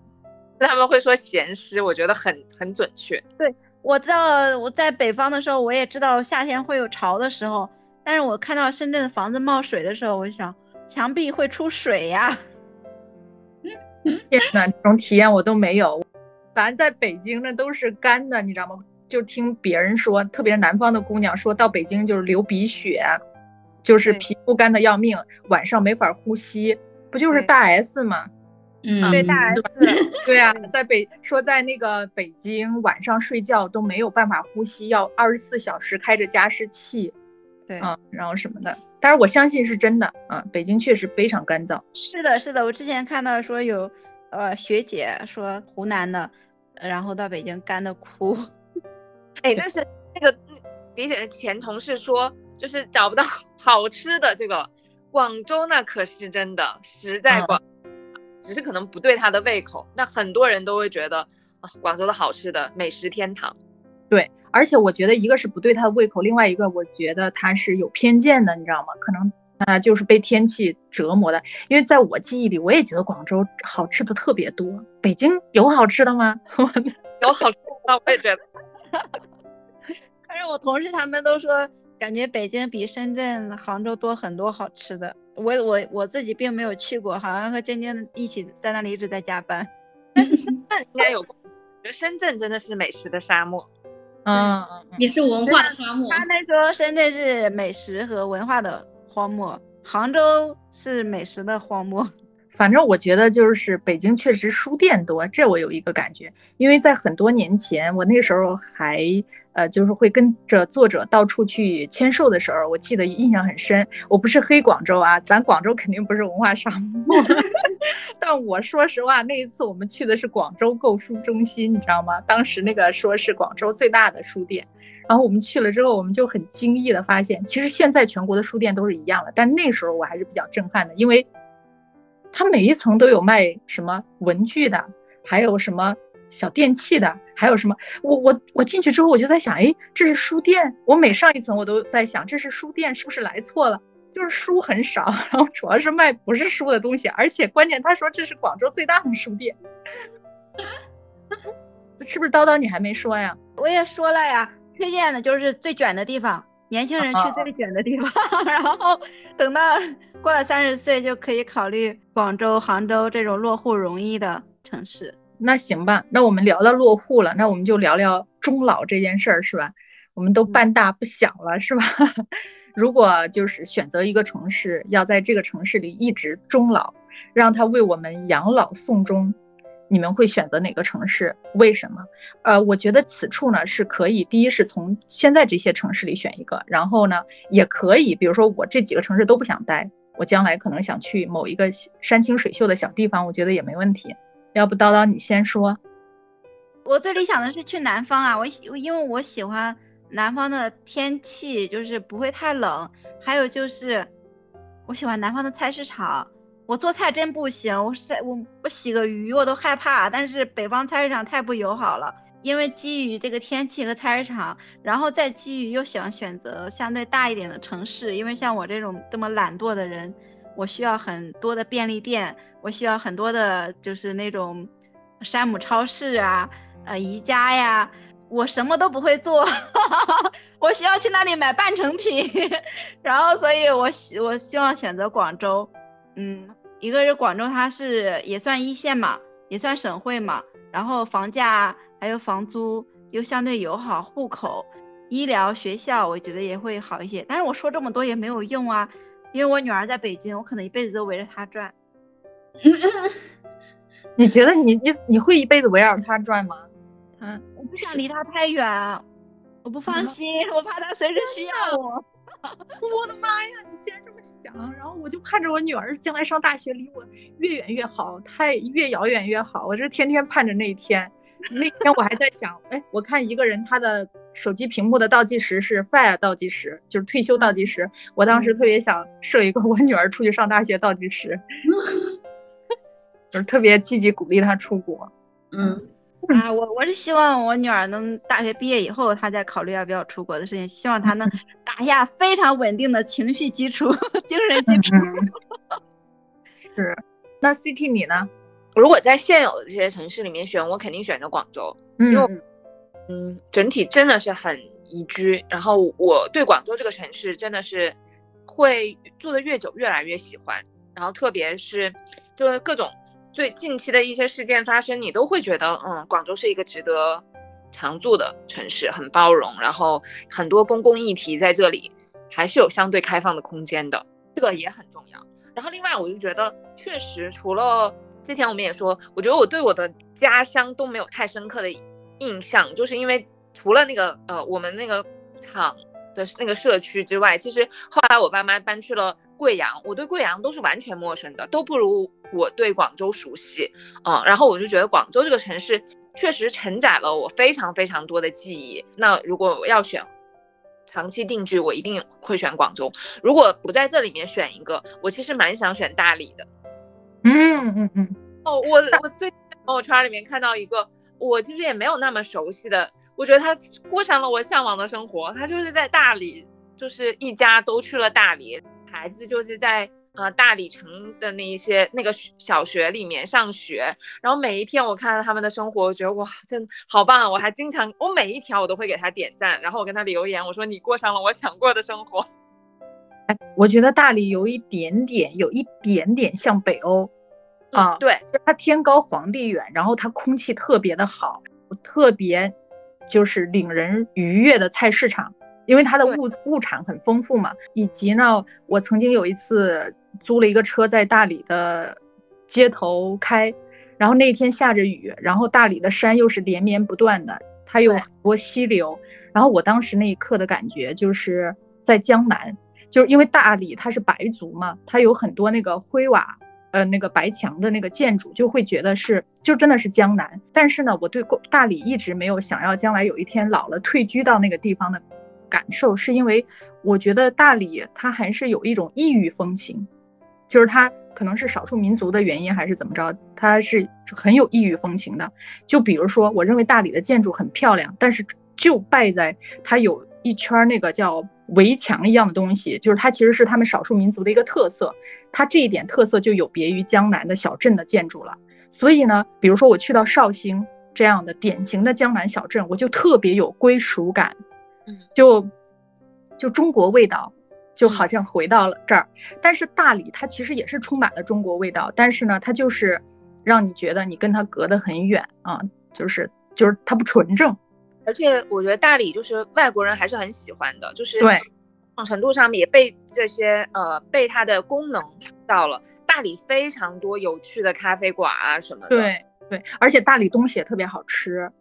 他们会说咸湿，我觉得很很准确。对我知道我在北方的时候，我也知道夏天会有潮的时候，但是我看到深圳的房子冒水的时候，我就想墙壁会出水呀。天呐，这种体验我都没有。咱在北京那都是干的，你知道吗？就听别人说，特别是南方的姑娘说到北京就是流鼻血，就是皮肤干的要命，晚上没法呼吸，不就是大 S 吗？嗯，对，大 S 对啊，在北说在那个北京晚上睡觉都没有办法呼吸，要二十四小时开着加湿器，对，啊，然后什么的。但是我相信是真的啊，北京确实非常干燥。是的，是的，我之前看到说有呃学姐说湖南的，然后到北京干的哭。哎，但是那个李姐的前同事说，就是找不到 好吃的，这个广州那可是真的实在嗯广，只是可能不对他的胃口。那很多人都会觉得啊，广州的好吃的美食天堂。对，而且我觉得一个是不对他的胃口，另外一个我觉得他是有偏见的，你知道吗？可能啊、就是被天气折磨的。因为在我记忆里，我也觉得广州好吃的特别多。北京有好吃的吗？有好吃的，我也觉得。但是我同事他们都说，感觉北京比深圳、杭州多很多好吃的。我我我自己并没有去过，好像和晶晶一起在那里一直在加班。但是深圳应该有，我觉得深圳真的是美食的沙漠。嗯嗯嗯，也是文化的沙漠。他们说深圳是美食和文化的荒漠，杭州是美食的荒漠。反正我觉得就是北京确实书店多，这我有一个感觉，因为在很多年前，我那时候还呃就是会跟着作者到处去签售的时候，我记得印象很深。我不是黑广州啊，咱广州肯定不是文化沙漠，但我说实话，那一次我们去的是广州购书中心，你知道吗？当时那个说是广州最大的书店，然后我们去了之后，我们就很惊异的发现，其实现在全国的书店都是一样的，但那时候我还是比较震撼的，因为。它每一层都有卖什么文具的，还有什么小电器的，还有什么？我我我进去之后，我就在想，哎，这是书店。我每上一层，我都在想，这是书店是不是来错了？就是书很少，然后主要是卖不是书的东西，而且关键他说这是广州最大的书店，这是不是叨叨？你还没说呀？我也说了呀，推荐的就是最卷的地方。年轻人去最卷的地方，然后等到过了三十岁就可以考虑广州、杭州这种落户容易的城市。那行吧，那我们聊到落户了，那我们就聊聊终老这件事儿，是吧？我们都半大不小了，是吧？如果就是选择一个城市，要在这个城市里一直终老，让他为我们养老送终。你们会选择哪个城市？为什么？呃，我觉得此处呢是可以，第一是从现在这些城市里选一个，然后呢也可以，比如说我这几个城市都不想待，我将来可能想去某一个山清水秀的小地方，我觉得也没问题。要不叨叨你先说。我最理想的是去南方啊，我因为我喜欢南方的天气，就是不会太冷，还有就是我喜欢南方的菜市场。我做菜真不行，我晒我我洗个鱼我都害怕。但是北方菜市场太不友好了，因为基于这个天气和菜市场，然后再基于又想选择相对大一点的城市，因为像我这种这么懒惰的人，我需要很多的便利店，我需要很多的就是那种山姆超市啊，呃宜家呀，我什么都不会做，我需要去那里买半成品，然后所以我希我希望选择广州，嗯。一个是广州，它是也算一线嘛，也算省会嘛，然后房价还有房租又相对友好，户口、医疗、学校，我觉得也会好一些。但是我说这么多也没有用啊，因为我女儿在北京，我可能一辈子都围着她转。你觉得你你你会一辈子围绕她转吗？嗯，我不想离她太远，我不放心，我怕她随时需要我。我的妈呀！你竟然这么想，然后我就盼着我女儿将来上大学离我越远越好，太越遥远越好。我这天天盼着那一天。那天我还在想，哎，我看一个人他的手机屏幕的倒计时是 fire 倒计时，就是退休倒计时。我当时特别想设一个我女儿出去上大学倒计时，就是特别积极鼓励她出国。嗯。啊，我我是希望我女儿能大学毕业以后，她再考虑要不要出国的事情。希望她能打下非常稳定的情绪基础、精神基础。是，那 CT 你呢？如果在现有的这些城市里面选，我肯定选择广州，因为嗯，整体真的是很宜居。然后我对广州这个城市真的是会住的越久越来越喜欢。然后特别是就是各种。最近期的一些事件发生，你都会觉得，嗯，广州是一个值得常住的城市，很包容，然后很多公共议题在这里还是有相对开放的空间的，这个也很重要。然后另外，我就觉得确实，除了之前我们也说，我觉得我对我的家乡都没有太深刻的印象，就是因为除了那个呃我们那个厂的那个社区之外，其实后来我爸妈搬去了。贵阳，我对贵阳都是完全陌生的，都不如我对广州熟悉，嗯，然后我就觉得广州这个城市确实承载了我非常非常多的记忆。那如果要选长期定居，我一定会选广州。如果不在这里面选一个，我其实蛮想选大理的。嗯嗯嗯。哦，我我最近朋友圈里面看到一个，我其实也没有那么熟悉的，我觉得他过上了我向往的生活。他就是在大理，就是一家都去了大理。孩子就是在呃大理城的那一些那个小学里面上学，然后每一天我看到他们的生活，我觉得哇，真好棒！我还经常我每一条我都会给他点赞，然后我跟他留言，我说你过上了我想过的生活。哎，我觉得大理有一点点，有一点点像北欧啊，对，就是它天高皇帝远，然后它空气特别的好，特别就是令人愉悦的菜市场。因为它的物物产很丰富嘛。以及呢，我曾经有一次租了一个车在大理的街头开，然后那天下着雨，然后大理的山又是连绵不断的，它有很多溪流，然后我当时那一刻的感觉就是在江南，就是因为大理它是白族嘛，它有很多那个灰瓦。呃，那个白墙的那个建筑，就会觉得是，就真的是江南。但是呢，我对大理一直没有想要将来有一天老了退居到那个地方的感受，是因为我觉得大理它还是有一种异域风情，就是它可能是少数民族的原因还是怎么着，它是很有异域风情的。就比如说，我认为大理的建筑很漂亮，但是就败在它有一圈那个叫。围墙一样的东西，就是它其实是他们少数民族的一个特色，它这一点特色就有别于江南的小镇的建筑了。所以呢，比如说我去到绍兴这样的典型的江南小镇，我就特别有归属感，嗯，就就中国味道，就好像回到了这儿。但是大理它其实也是充满了中国味道，但是呢，它就是让你觉得你跟它隔得很远啊，就是就是它不纯正。而且我觉得大理就是外国人还是很喜欢的，就是对，程度上面也被这些呃被它的功能到了。大理非常多有趣的咖啡馆啊什么的。对对，而且大理东西也特别好吃，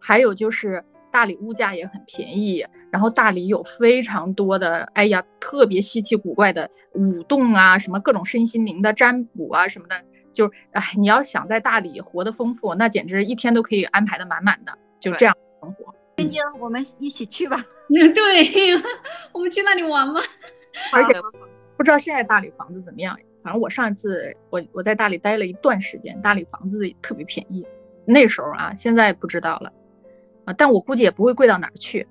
还有就是大理物价也很便宜，然后大理有非常多的哎呀特别稀奇古怪的舞动啊，什么各种身心灵的占卜啊什么的，就是哎你要想在大理活得丰富，那简直一天都可以安排的满满的，就这样。生活，晶晶，我们一起去吧。嗯 对，我们去那里玩吧？而且不知道现在大理房子怎么样。反正我上一次我我在大理待了一段时间，大理房子特别便宜。那时候啊，现在不知道了啊，但我估计也不会贵到哪儿去。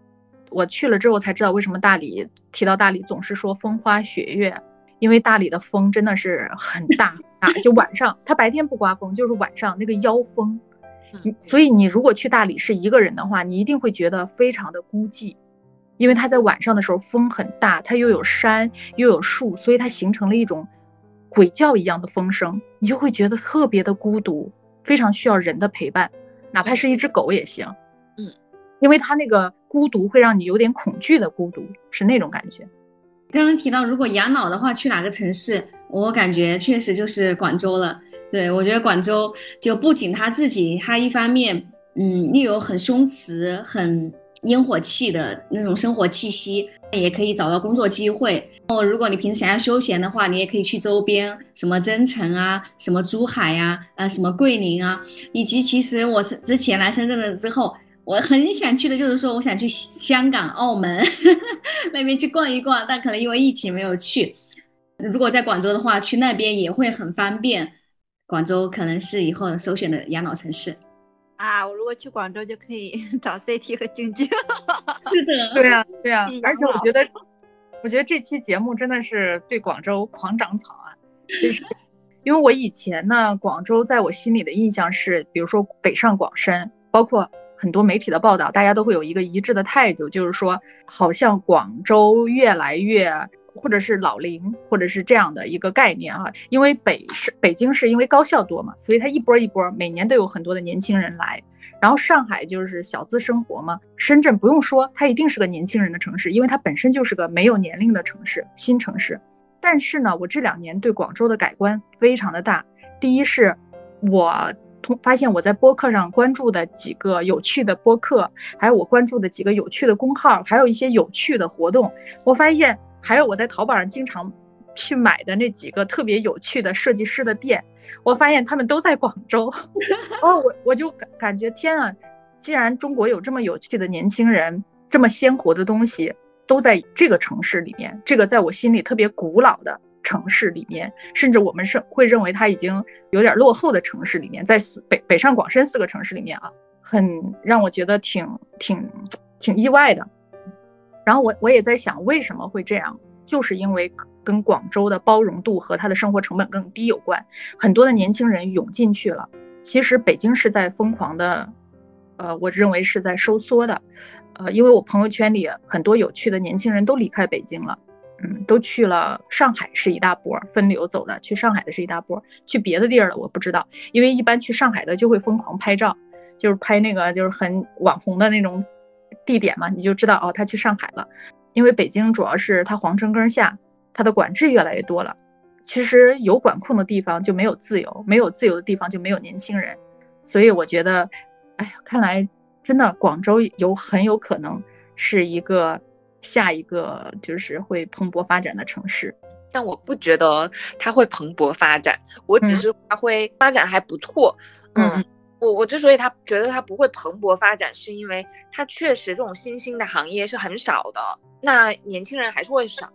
我去了之后才知道为什么大理提到大理总是说风花雪月，因为大理的风真的是很大啊，就晚上它白天不刮风，就是晚上那个妖风。所以你如果去大理是一个人的话，你一定会觉得非常的孤寂，因为它在晚上的时候风很大，它又有山又有树，所以它形成了一种鬼叫一样的风声，你就会觉得特别的孤独，非常需要人的陪伴，哪怕是一只狗也行。因为它那个孤独会让你有点恐惧的孤独，是那种感觉。刚刚提到如果养老的话，去哪个城市？我感觉确实就是广州了。对，我觉得广州就不仅他自己，他一方面，嗯，又有很松弛、很烟火气的那种生活气息，也可以找到工作机会。哦，如果你平时想要休闲的话，你也可以去周边，什么增城啊，什么珠海呀，啊，什么桂林啊，以及其实我是之前来深圳了之后，我很想去的就是说，我想去香港、澳门 那边去逛一逛，但可能因为疫情没有去。如果在广州的话，去那边也会很方便。广州可能是以后首选的养老城市啊！我如果去广州就可以 找 CT 和晶晶。是的，对啊，对啊。而且我觉得，我觉得这期节目真的是对广州狂长草啊！就是因为我以前呢，广州在我心里的印象是，比如说北上广深，包括很多媒体的报道，大家都会有一个一致的态度，就是说好像广州越来越。或者是老龄，或者是这样的一个概念啊，因为北是北京市，因为高校多嘛，所以它一波一波，每年都有很多的年轻人来。然后上海就是小资生活嘛，深圳不用说，它一定是个年轻人的城市，因为它本身就是个没有年龄的城市，新城市。但是呢，我这两年对广州的改观非常的大。第一是，我通发现我在播客上关注的几个有趣的播客，还有我关注的几个有趣的公号，还有一些有趣的活动，我发现。还有我在淘宝上经常去买的那几个特别有趣的设计师的店，我发现他们都在广州。哦，我我就感感觉天啊，既然中国有这么有趣的年轻人，这么鲜活的东西都在这个城市里面，这个在我心里特别古老的城市里面，甚至我们是会认为它已经有点落后的城市里面，在四北北上广深四个城市里面啊，很让我觉得挺挺挺意外的。然后我我也在想，为什么会这样？就是因为跟广州的包容度和它的生活成本更低有关。很多的年轻人涌进去了。其实北京是在疯狂的，呃，我认为是在收缩的。呃，因为我朋友圈里很多有趣的年轻人都离开北京了，嗯，都去了上海是一大波分流走的，去上海的是一大波，去别的地儿了我不知道。因为一般去上海的就会疯狂拍照，就是拍那个就是很网红的那种。地点嘛，你就知道哦，他去上海了。因为北京主要是它皇城根下，它的管制越来越多了。其实有管控的地方就没有自由，没有自由的地方就没有年轻人。所以我觉得，哎呀，看来真的广州有很有可能是一个下一个就是会蓬勃发展的城市。但我不觉得它会蓬勃发展，我只是它会发展还不错。嗯，我我之所以他觉得它不会蓬勃发展，是因为它确实这种新兴的行业是很少的，那年轻人还是会少。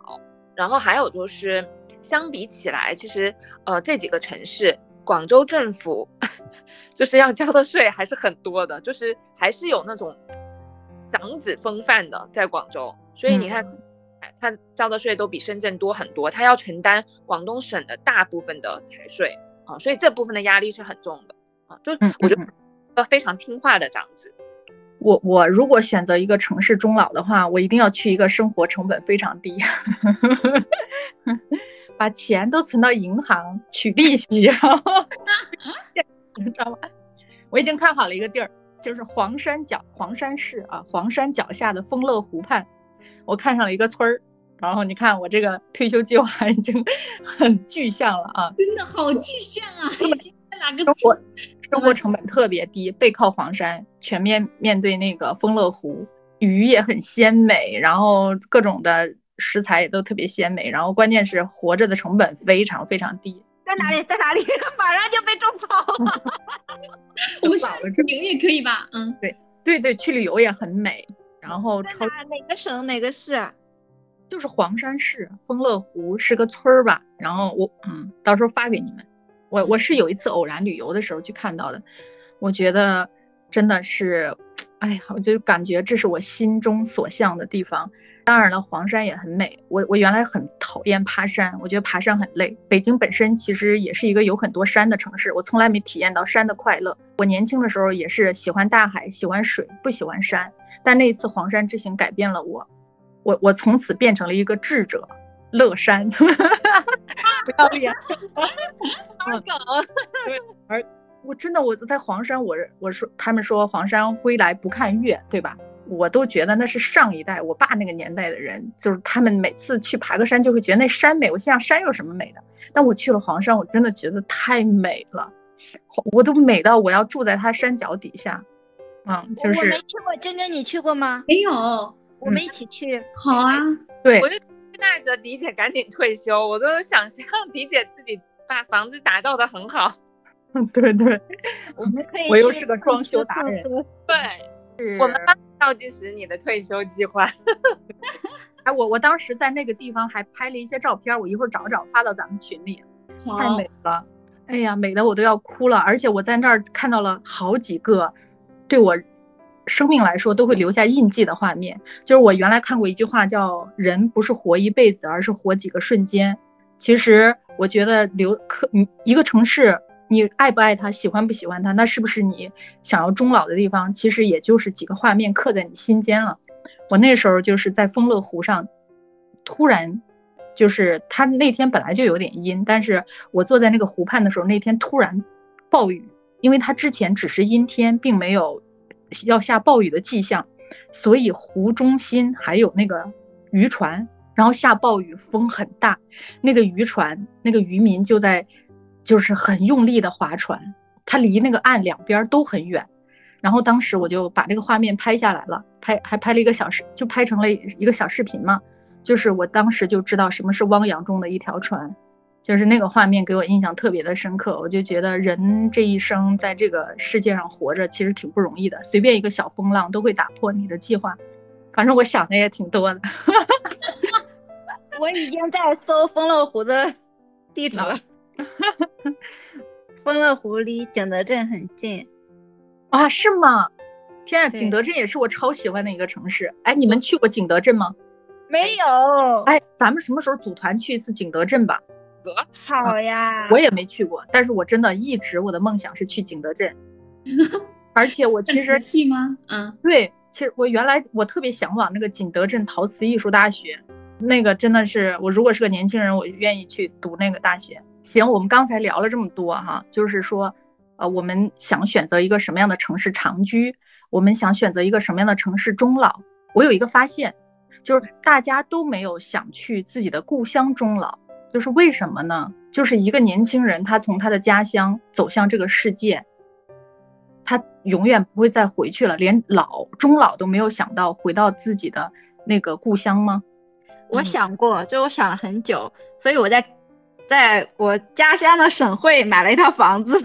然后还有就是，相比起来，其实呃这几个城市，广州政府 就是要交的税还是很多的，就是还是有那种长子风范的在广州，所以你看。他交的税都比深圳多很多，他要承担广东省的大部分的财税啊，所以这部分的压力是很重的啊。就我觉得个非常听话的长子。我我如果选择一个城市终老的话，我一定要去一个生活成本非常低，把钱都存到银行取利息，然后你知道吗？我已经看好了一个地儿，就是黄山脚黄山市啊，黄山脚下的丰乐湖畔。我看上了一个村儿，然后你看我这个退休计划已经 很具象了啊！真的好具象啊！哪个生活生活成本特别低，背靠黄山，全面面对那个丰乐湖，鱼也很鲜美，然后各种的食材也都特别鲜美，然后关键是活着的成本非常非常低。在哪里？在哪里？马上就被种草了。我们去旅游也可以吧？嗯，对对对，去旅游也很美。然后超哪个省哪个市？就是黄山市丰乐湖是个村儿吧。然后我嗯，到时候发给你们。我我是有一次偶然旅游的时候去看到的，我觉得真的是，哎呀，我就感觉这是我心中所向的地方。当然了，黄山也很美。我我原来很讨厌爬山，我觉得爬山很累。北京本身其实也是一个有很多山的城市，我从来没体验到山的快乐。我年轻的时候也是喜欢大海，喜欢水，不喜欢山。但那一次黄山之行改变了我，我我从此变成了一个智者，乐山。不要脸。二狗。而我真的我在黄山，我我说他们说黄山归来不看月，对吧？我都觉得那是上一代我爸那个年代的人，就是他们每次去爬个山就会觉得那山美。我心想山有什么美的？但我去了黄山，我真的觉得太美了，我都美到我要住在它山脚底下。嗯，就是我没去过，晶晶你去过吗？没有，我们一起去。好啊，对，我就期待着迪姐赶紧退休，我都想象 迪姐自己把房子打造的很好。嗯，对对，我们可以。我又是个装修达人。对，我们帮倒计时你的退休计划。哎，我我当时在那个地方还拍了一些照片，我一会儿找找发到咱们群里。太美了，哎呀，美的我都要哭了。而且我在那儿看到了好几个对我生命来说都会留下印记的画面。就是我原来看过一句话，叫“人不是活一辈子，而是活几个瞬间”。其实我觉得留可一个城市。你爱不爱他，喜欢不喜欢他，那是不是你想要终老的地方？其实也就是几个画面刻在你心间了。我那时候就是在丰乐湖上，突然，就是他那天本来就有点阴，但是我坐在那个湖畔的时候，那天突然暴雨，因为他之前只是阴天，并没有要下暴雨的迹象，所以湖中心还有那个渔船，然后下暴雨，风很大，那个渔船那个渔民就在。就是很用力的划船，它离那个岸两边都很远，然后当时我就把这个画面拍下来了，拍还拍了一个小视，就拍成了一个小视频嘛。就是我当时就知道什么是汪洋中的一条船，就是那个画面给我印象特别的深刻。我就觉得人这一生在这个世界上活着其实挺不容易的，随便一个小风浪都会打破你的计划。反正我想的也挺多的。我已经在搜丰乐湖的地址了。丰乐湖离景德镇很近啊？是吗？天啊，景德镇也是我超喜欢的一个城市。哎，你们去过景德镇吗？没有。哎，咱们什么时候组团去一次景德镇吧？好呀。我也没去过，但是我真的一直我的梦想是去景德镇。而且我其实去吗？嗯，对，其实我原来我特别向往那个景德镇陶瓷艺术大学，那个真的是我如果是个年轻人，我愿意去读那个大学。行，我们刚才聊了这么多哈，就是说，呃，我们想选择一个什么样的城市长居？我们想选择一个什么样的城市终老？我有一个发现，就是大家都没有想去自己的故乡终老，就是为什么呢？就是一个年轻人，他从他的家乡走向这个世界，他永远不会再回去了，连老终老都没有想到回到自己的那个故乡吗？我想过，就我想了很久，所以我在在我家乡的省会买了一套房子。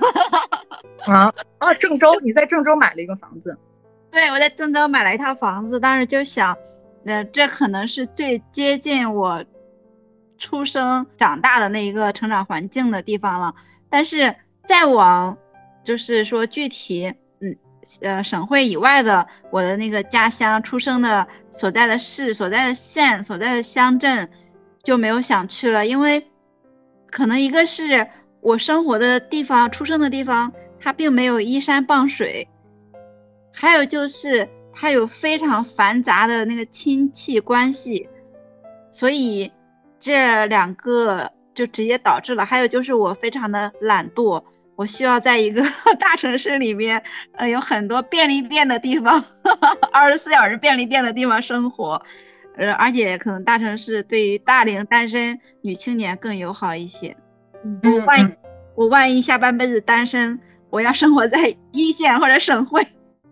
啊啊！郑州，你在郑州买了一个房子？对，我在郑州买了一套房子，但是就想，呃，这可能是最接近我出生长大的那一个成长环境的地方了。但是再往，就是说具体，嗯，呃，省会以外的我的那个家乡，出生的所在的市、所在的县、所在的乡镇，就没有想去了，因为可能一个是我生活的地方、出生的地方。它并没有依山傍水，还有就是它有非常繁杂的那个亲戚关系，所以这两个就直接导致了。还有就是我非常的懒惰，我需要在一个 大城市里面，呃，有很多便利店的地方，二十四小时便利店的地方生活，呃，而且可能大城市对于大龄单身女青年更友好一些。我万一我万一下半辈子单身。我要生活在一线或者省会。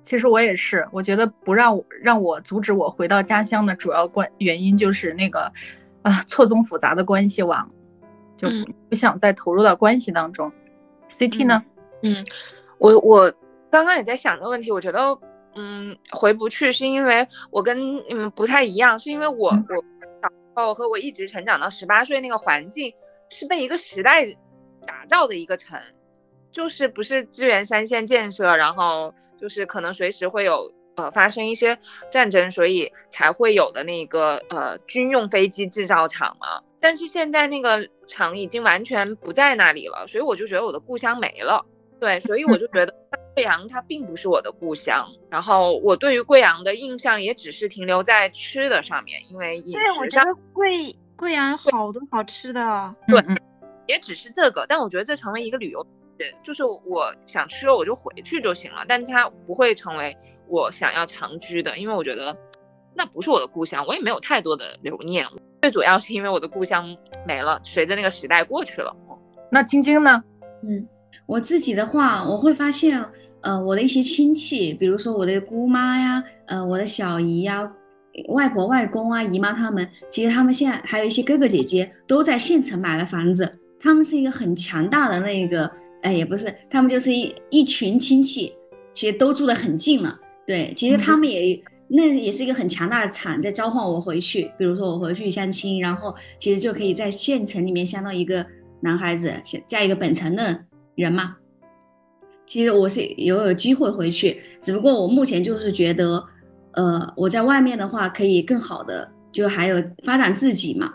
其实我也是，我觉得不让我让我阻止我回到家乡的主要关原因就是那个，啊，错综复杂的关系网，就不想再投入到关系当中。CT 呢？嗯，我我刚刚也在想这个问题，我觉得，嗯，回不去是因为我跟你们不太一样，是因为我我小时候和我一直成长到十八岁那个环境是被一个时代打造的一个城。就是不是支援三线建设，然后就是可能随时会有呃发生一些战争，所以才会有的那个呃军用飞机制造厂嘛。但是现在那个厂已经完全不在那里了，所以我就觉得我的故乡没了。对，所以我就觉得贵阳它并不是我的故乡。然后我对于贵阳的印象也只是停留在吃的上面，因为饮食上贵贵阳有好多好吃的。对，也只是这个，但我觉得这成为一个旅游。就是我想吃了我就回去就行了，但它不会成为我想要长居的，因为我觉得那不是我的故乡，我也没有太多的留念。最主要是因为我的故乡没了，随着那个时代过去了。那晶晶呢？嗯，我自己的话，我会发现，呃，我的一些亲戚，比如说我的姑妈呀，呃，我的小姨呀，外婆外公啊，姨妈他们，其实他们现在还有一些哥哥姐姐都在县城买了房子，他们是一个很强大的那个。哎，也不是，他们就是一一群亲戚，其实都住得很近了。对，其实他们也那也是一个很强大的场，在召唤我回去。比如说我回去相亲，然后其实就可以在县城里面相到一个男孩子，嫁一个本城的人嘛。其实我是有有机会回去，只不过我目前就是觉得，呃，我在外面的话可以更好的，就还有发展自己嘛。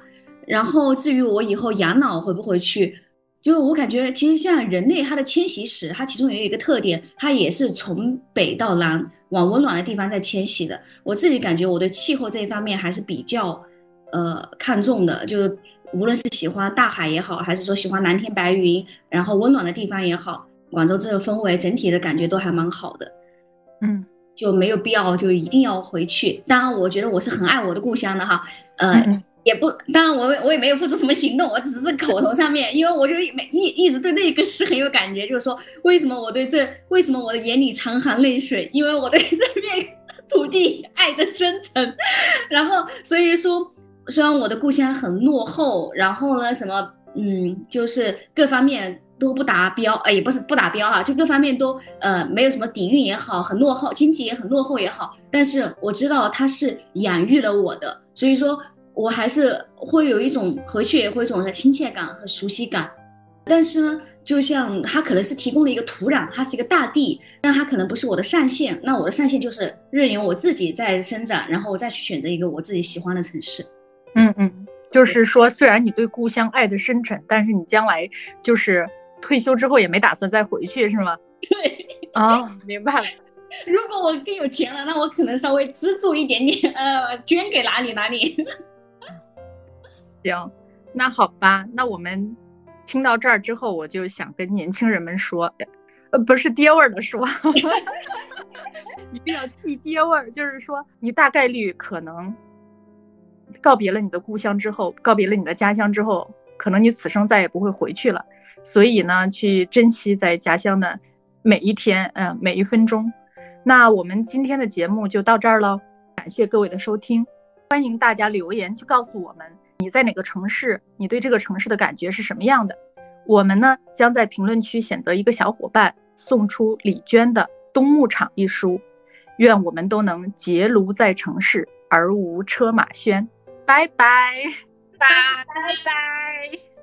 然后至于我以后养老回不回去？就我感觉，其实像人类它的迁徙史，它其中也有一个特点，它也是从北到南往温暖的地方在迁徙的。我自己感觉，我对气候这一方面还是比较，呃，看重的。就是无论是喜欢大海也好，还是说喜欢蓝天白云，然后温暖的地方也好，广州这个氛围整体的感觉都还蛮好的。嗯，就没有必要就一定要回去。当然，我觉得我是很爱我的故乡的哈。呃。也不，当然我我也没有付出什么行动，我只是口头上面，因为我就每一一直对那个诗很有感觉，就是说为什么我对这，为什么我的眼里常含泪水，因为我对这片土地爱的深沉，然后所以说，虽然我的故乡很落后，然后呢什么，嗯，就是各方面都不达标，呃，也不是不达标哈，就各方面都呃没有什么底蕴也好，很落后，经济也很落后也好，但是我知道它是养育了我的，所以说。我还是会有一种回去也会一种的亲切感和熟悉感，但是呢，就像它可能是提供了一个土壤，它是一个大地，但它可能不是我的上限。那我的上限就是任由我自己在生长，然后我再去选择一个我自己喜欢的城市。嗯嗯，就是说，虽然你对故乡爱的深沉，但是你将来就是退休之后也没打算再回去，是吗？对，啊，明白了。如果我更有钱了，那我可能稍微资助一点点，呃，捐给哪里哪里。行，那好吧，那我们听到这儿之后，我就想跟年轻人们说，呃，不是爹味儿的说，一定要记爹味儿，就是说你大概率可能告别了你的故乡之后，告别了你的家乡之后，可能你此生再也不会回去了。所以呢，去珍惜在家乡的每一天，嗯，每一分钟。那我们今天的节目就到这儿了，感谢各位的收听，欢迎大家留言去告诉我们你在哪个城市，你对这个城市的感觉是什么样的。我们呢将在评论区选择一个小伙伴，送出李娟的《冬牧场》一书。愿我们都能结庐在城市，而无车马喧。拜拜，拜拜拜。